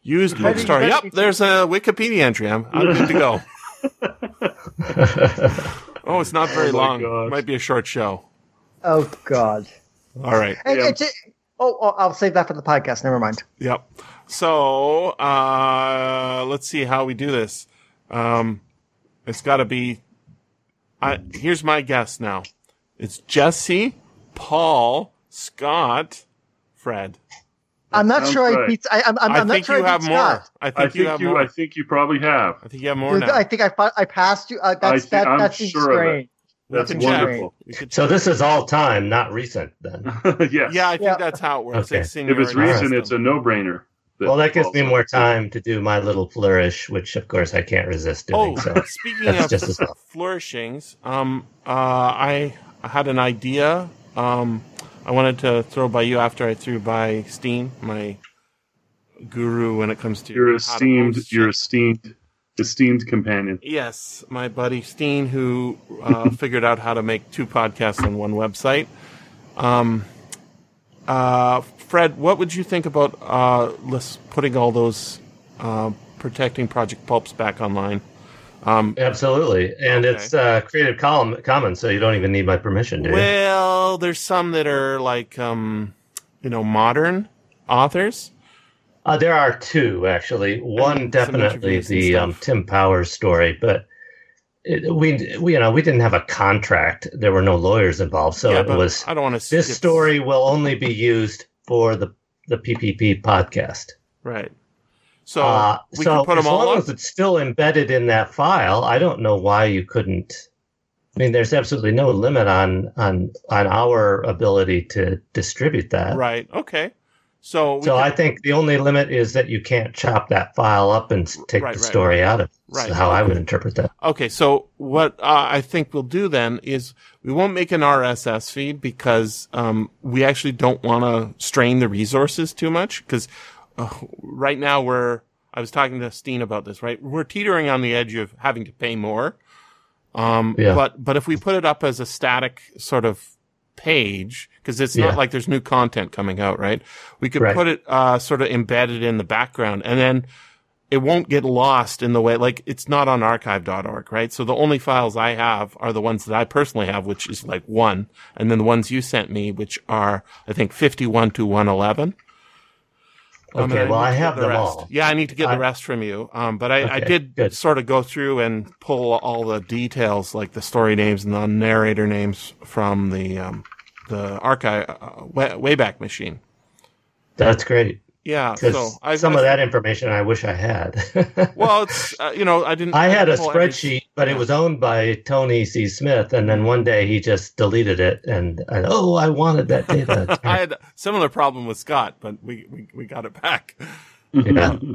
He's- Used How do bookstore. Yep, there's a Wikipedia entry. I'm, I'm good to go. (laughs) Oh, it's not very Oh long. gosh. Might be a short show. Oh God. All right. And Yeah. it's oh, oh, I'll save that for the podcast. Never mind. Yep. So uh, let's see how we do this. Um, it's got to be. I, here's my guess now. It's Jesse, Paul, Scott, Fred. I'm not sounds sure I beat. I, I'm, I'm, I I'm not think sure you I have beat more. Scott. I think, I think you have more. I think you probably have. I think you have more now. I think I I passed you. Uh, that's thi- that. I'm That seems sure of it. That's can wonderful. So this is all time, not recent. Then. (laughs) yes. yeah, I think Yeah. that's how it works. Okay. It's If it's seniority recent, system. it's a no-brainer. Well, that gives me falls more on. time to do my little flourish, which of course I can't resist Oh, doing. So (laughs) speaking that's of just as well. flourishings, um, uh, I had an idea. Um, I wanted to throw by you after I threw by Steen, my guru when it comes to to esteemed. your esteemed. Esteemed companion. Yes, my buddy Steen, who uh, (laughs) figured out how to make two podcasts on one website. Um, uh, Fred, what would you think about uh, putting all those uh, protecting Project Pulps back online? Um, Absolutely, and Okay. it's uh, Creative Column Commons, so you don't even need my permission, do you? Well, there's some that are like, um, you know, modern authors. Uh, there are two actually. One definitely the um. Tim Powers story, but it, we, we, you know, we didn't have a contract. There were no lawyers involved, so Yeah, it was. I don't want to. This story will only be used for the the PPP podcast. right? So uh, we so can put as them all long up. as it's still embedded in that file, I don't know why you couldn't. I mean, there's absolutely no limit on on on our ability to distribute that. Right. Okay. So we So can- I think the only limit is that you can't chop that file up and take Right, the right, story out of it. Right. How I would interpret that. Okay, so what uh, I think we'll do then is we won't make an RSS feed because um, we actually don't want to strain the resources too much. Because uh, right now we're, I was talking to Steen about this, right? We're teetering on the edge of having to pay more. Um, Yeah. but but if we put it up as a static sort of page, because it's Yeah. not like there's new content coming out, right? We could Right. put it uh, sort of embedded in the background, and then it won't get lost in the way like it's not on archive.org, right? So the only files I have are the ones that I personally have, which is like one, and then the ones you sent me, which are I think 51 to 111. Um, Okay, and well, I have the them rest. all. Yeah, I need to get I- the rest from you. Um, but I, I did good. sort of go through and pull all the details, like the story names and the narrator names from the um, the archive uh, way, Wayback Machine. That's great. Yeah, Because so I some of that information I wish I had. (laughs) Well, it's uh, you know I didn't. I had a didn't pull every- spreadsheet, but it was owned by Tony C. Smith, and then one day he just deleted it, and I, oh, I wanted that data. (laughs) I had a similar problem with Scott, but we, we, we got it back. yeah. (laughs)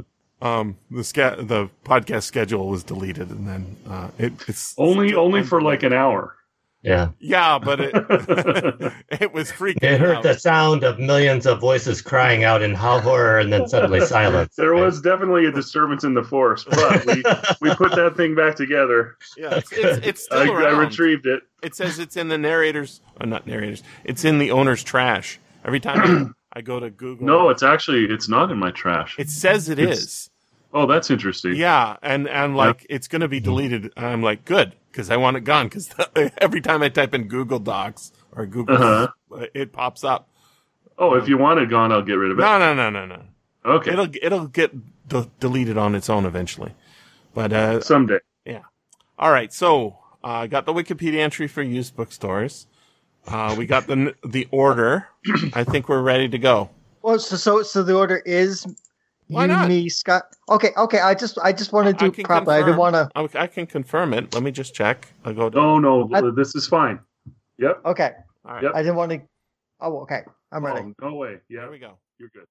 Um, the sca- the podcast schedule was deleted, and then uh, it, it's only only for like an hour. Yeah, yeah, but it (laughs) it was freaking. it heard out. the sound of millions of voices crying out in horror, and then suddenly (laughs) silence. There was definitely a disturbance in the force, but we, we put that thing back together. Yeah, it's, it's, it's I, still I around. retrieved it. It says it's in the narrators, oh, not narrators. It's in the owner's trash. Every time I go to Google, No, it's actually it's not in my trash. it says it it's- is. Oh, that's interesting. Yeah, and and like it's going to be mm-hmm. deleted. I'm like, good, because I want it gone. Because (laughs) every time I type in Google Docs or Google, Uh-huh. it pops up. Oh, if you want it gone, I'll get rid of it. No, no, no, no, no. okay, It'll it'll get de- deleted on its own eventually. But uh, someday. Yeah. All right, so uh, I got the Wikipedia entry for used bookstores. Uh, we got the the order. I think we're ready to go. Well, so so so the order is Why you, not? me, Scott. Okay, okay. I just I just want to I do can properly. I didn't want to. I, I can confirm it. Let me just check. I'll go. No, no, I- this is fine. Yep. Okay, All right, Yep. I didn't want to. Oh, okay. I'm ready. Oh, no way. Yeah, there we go. you're good.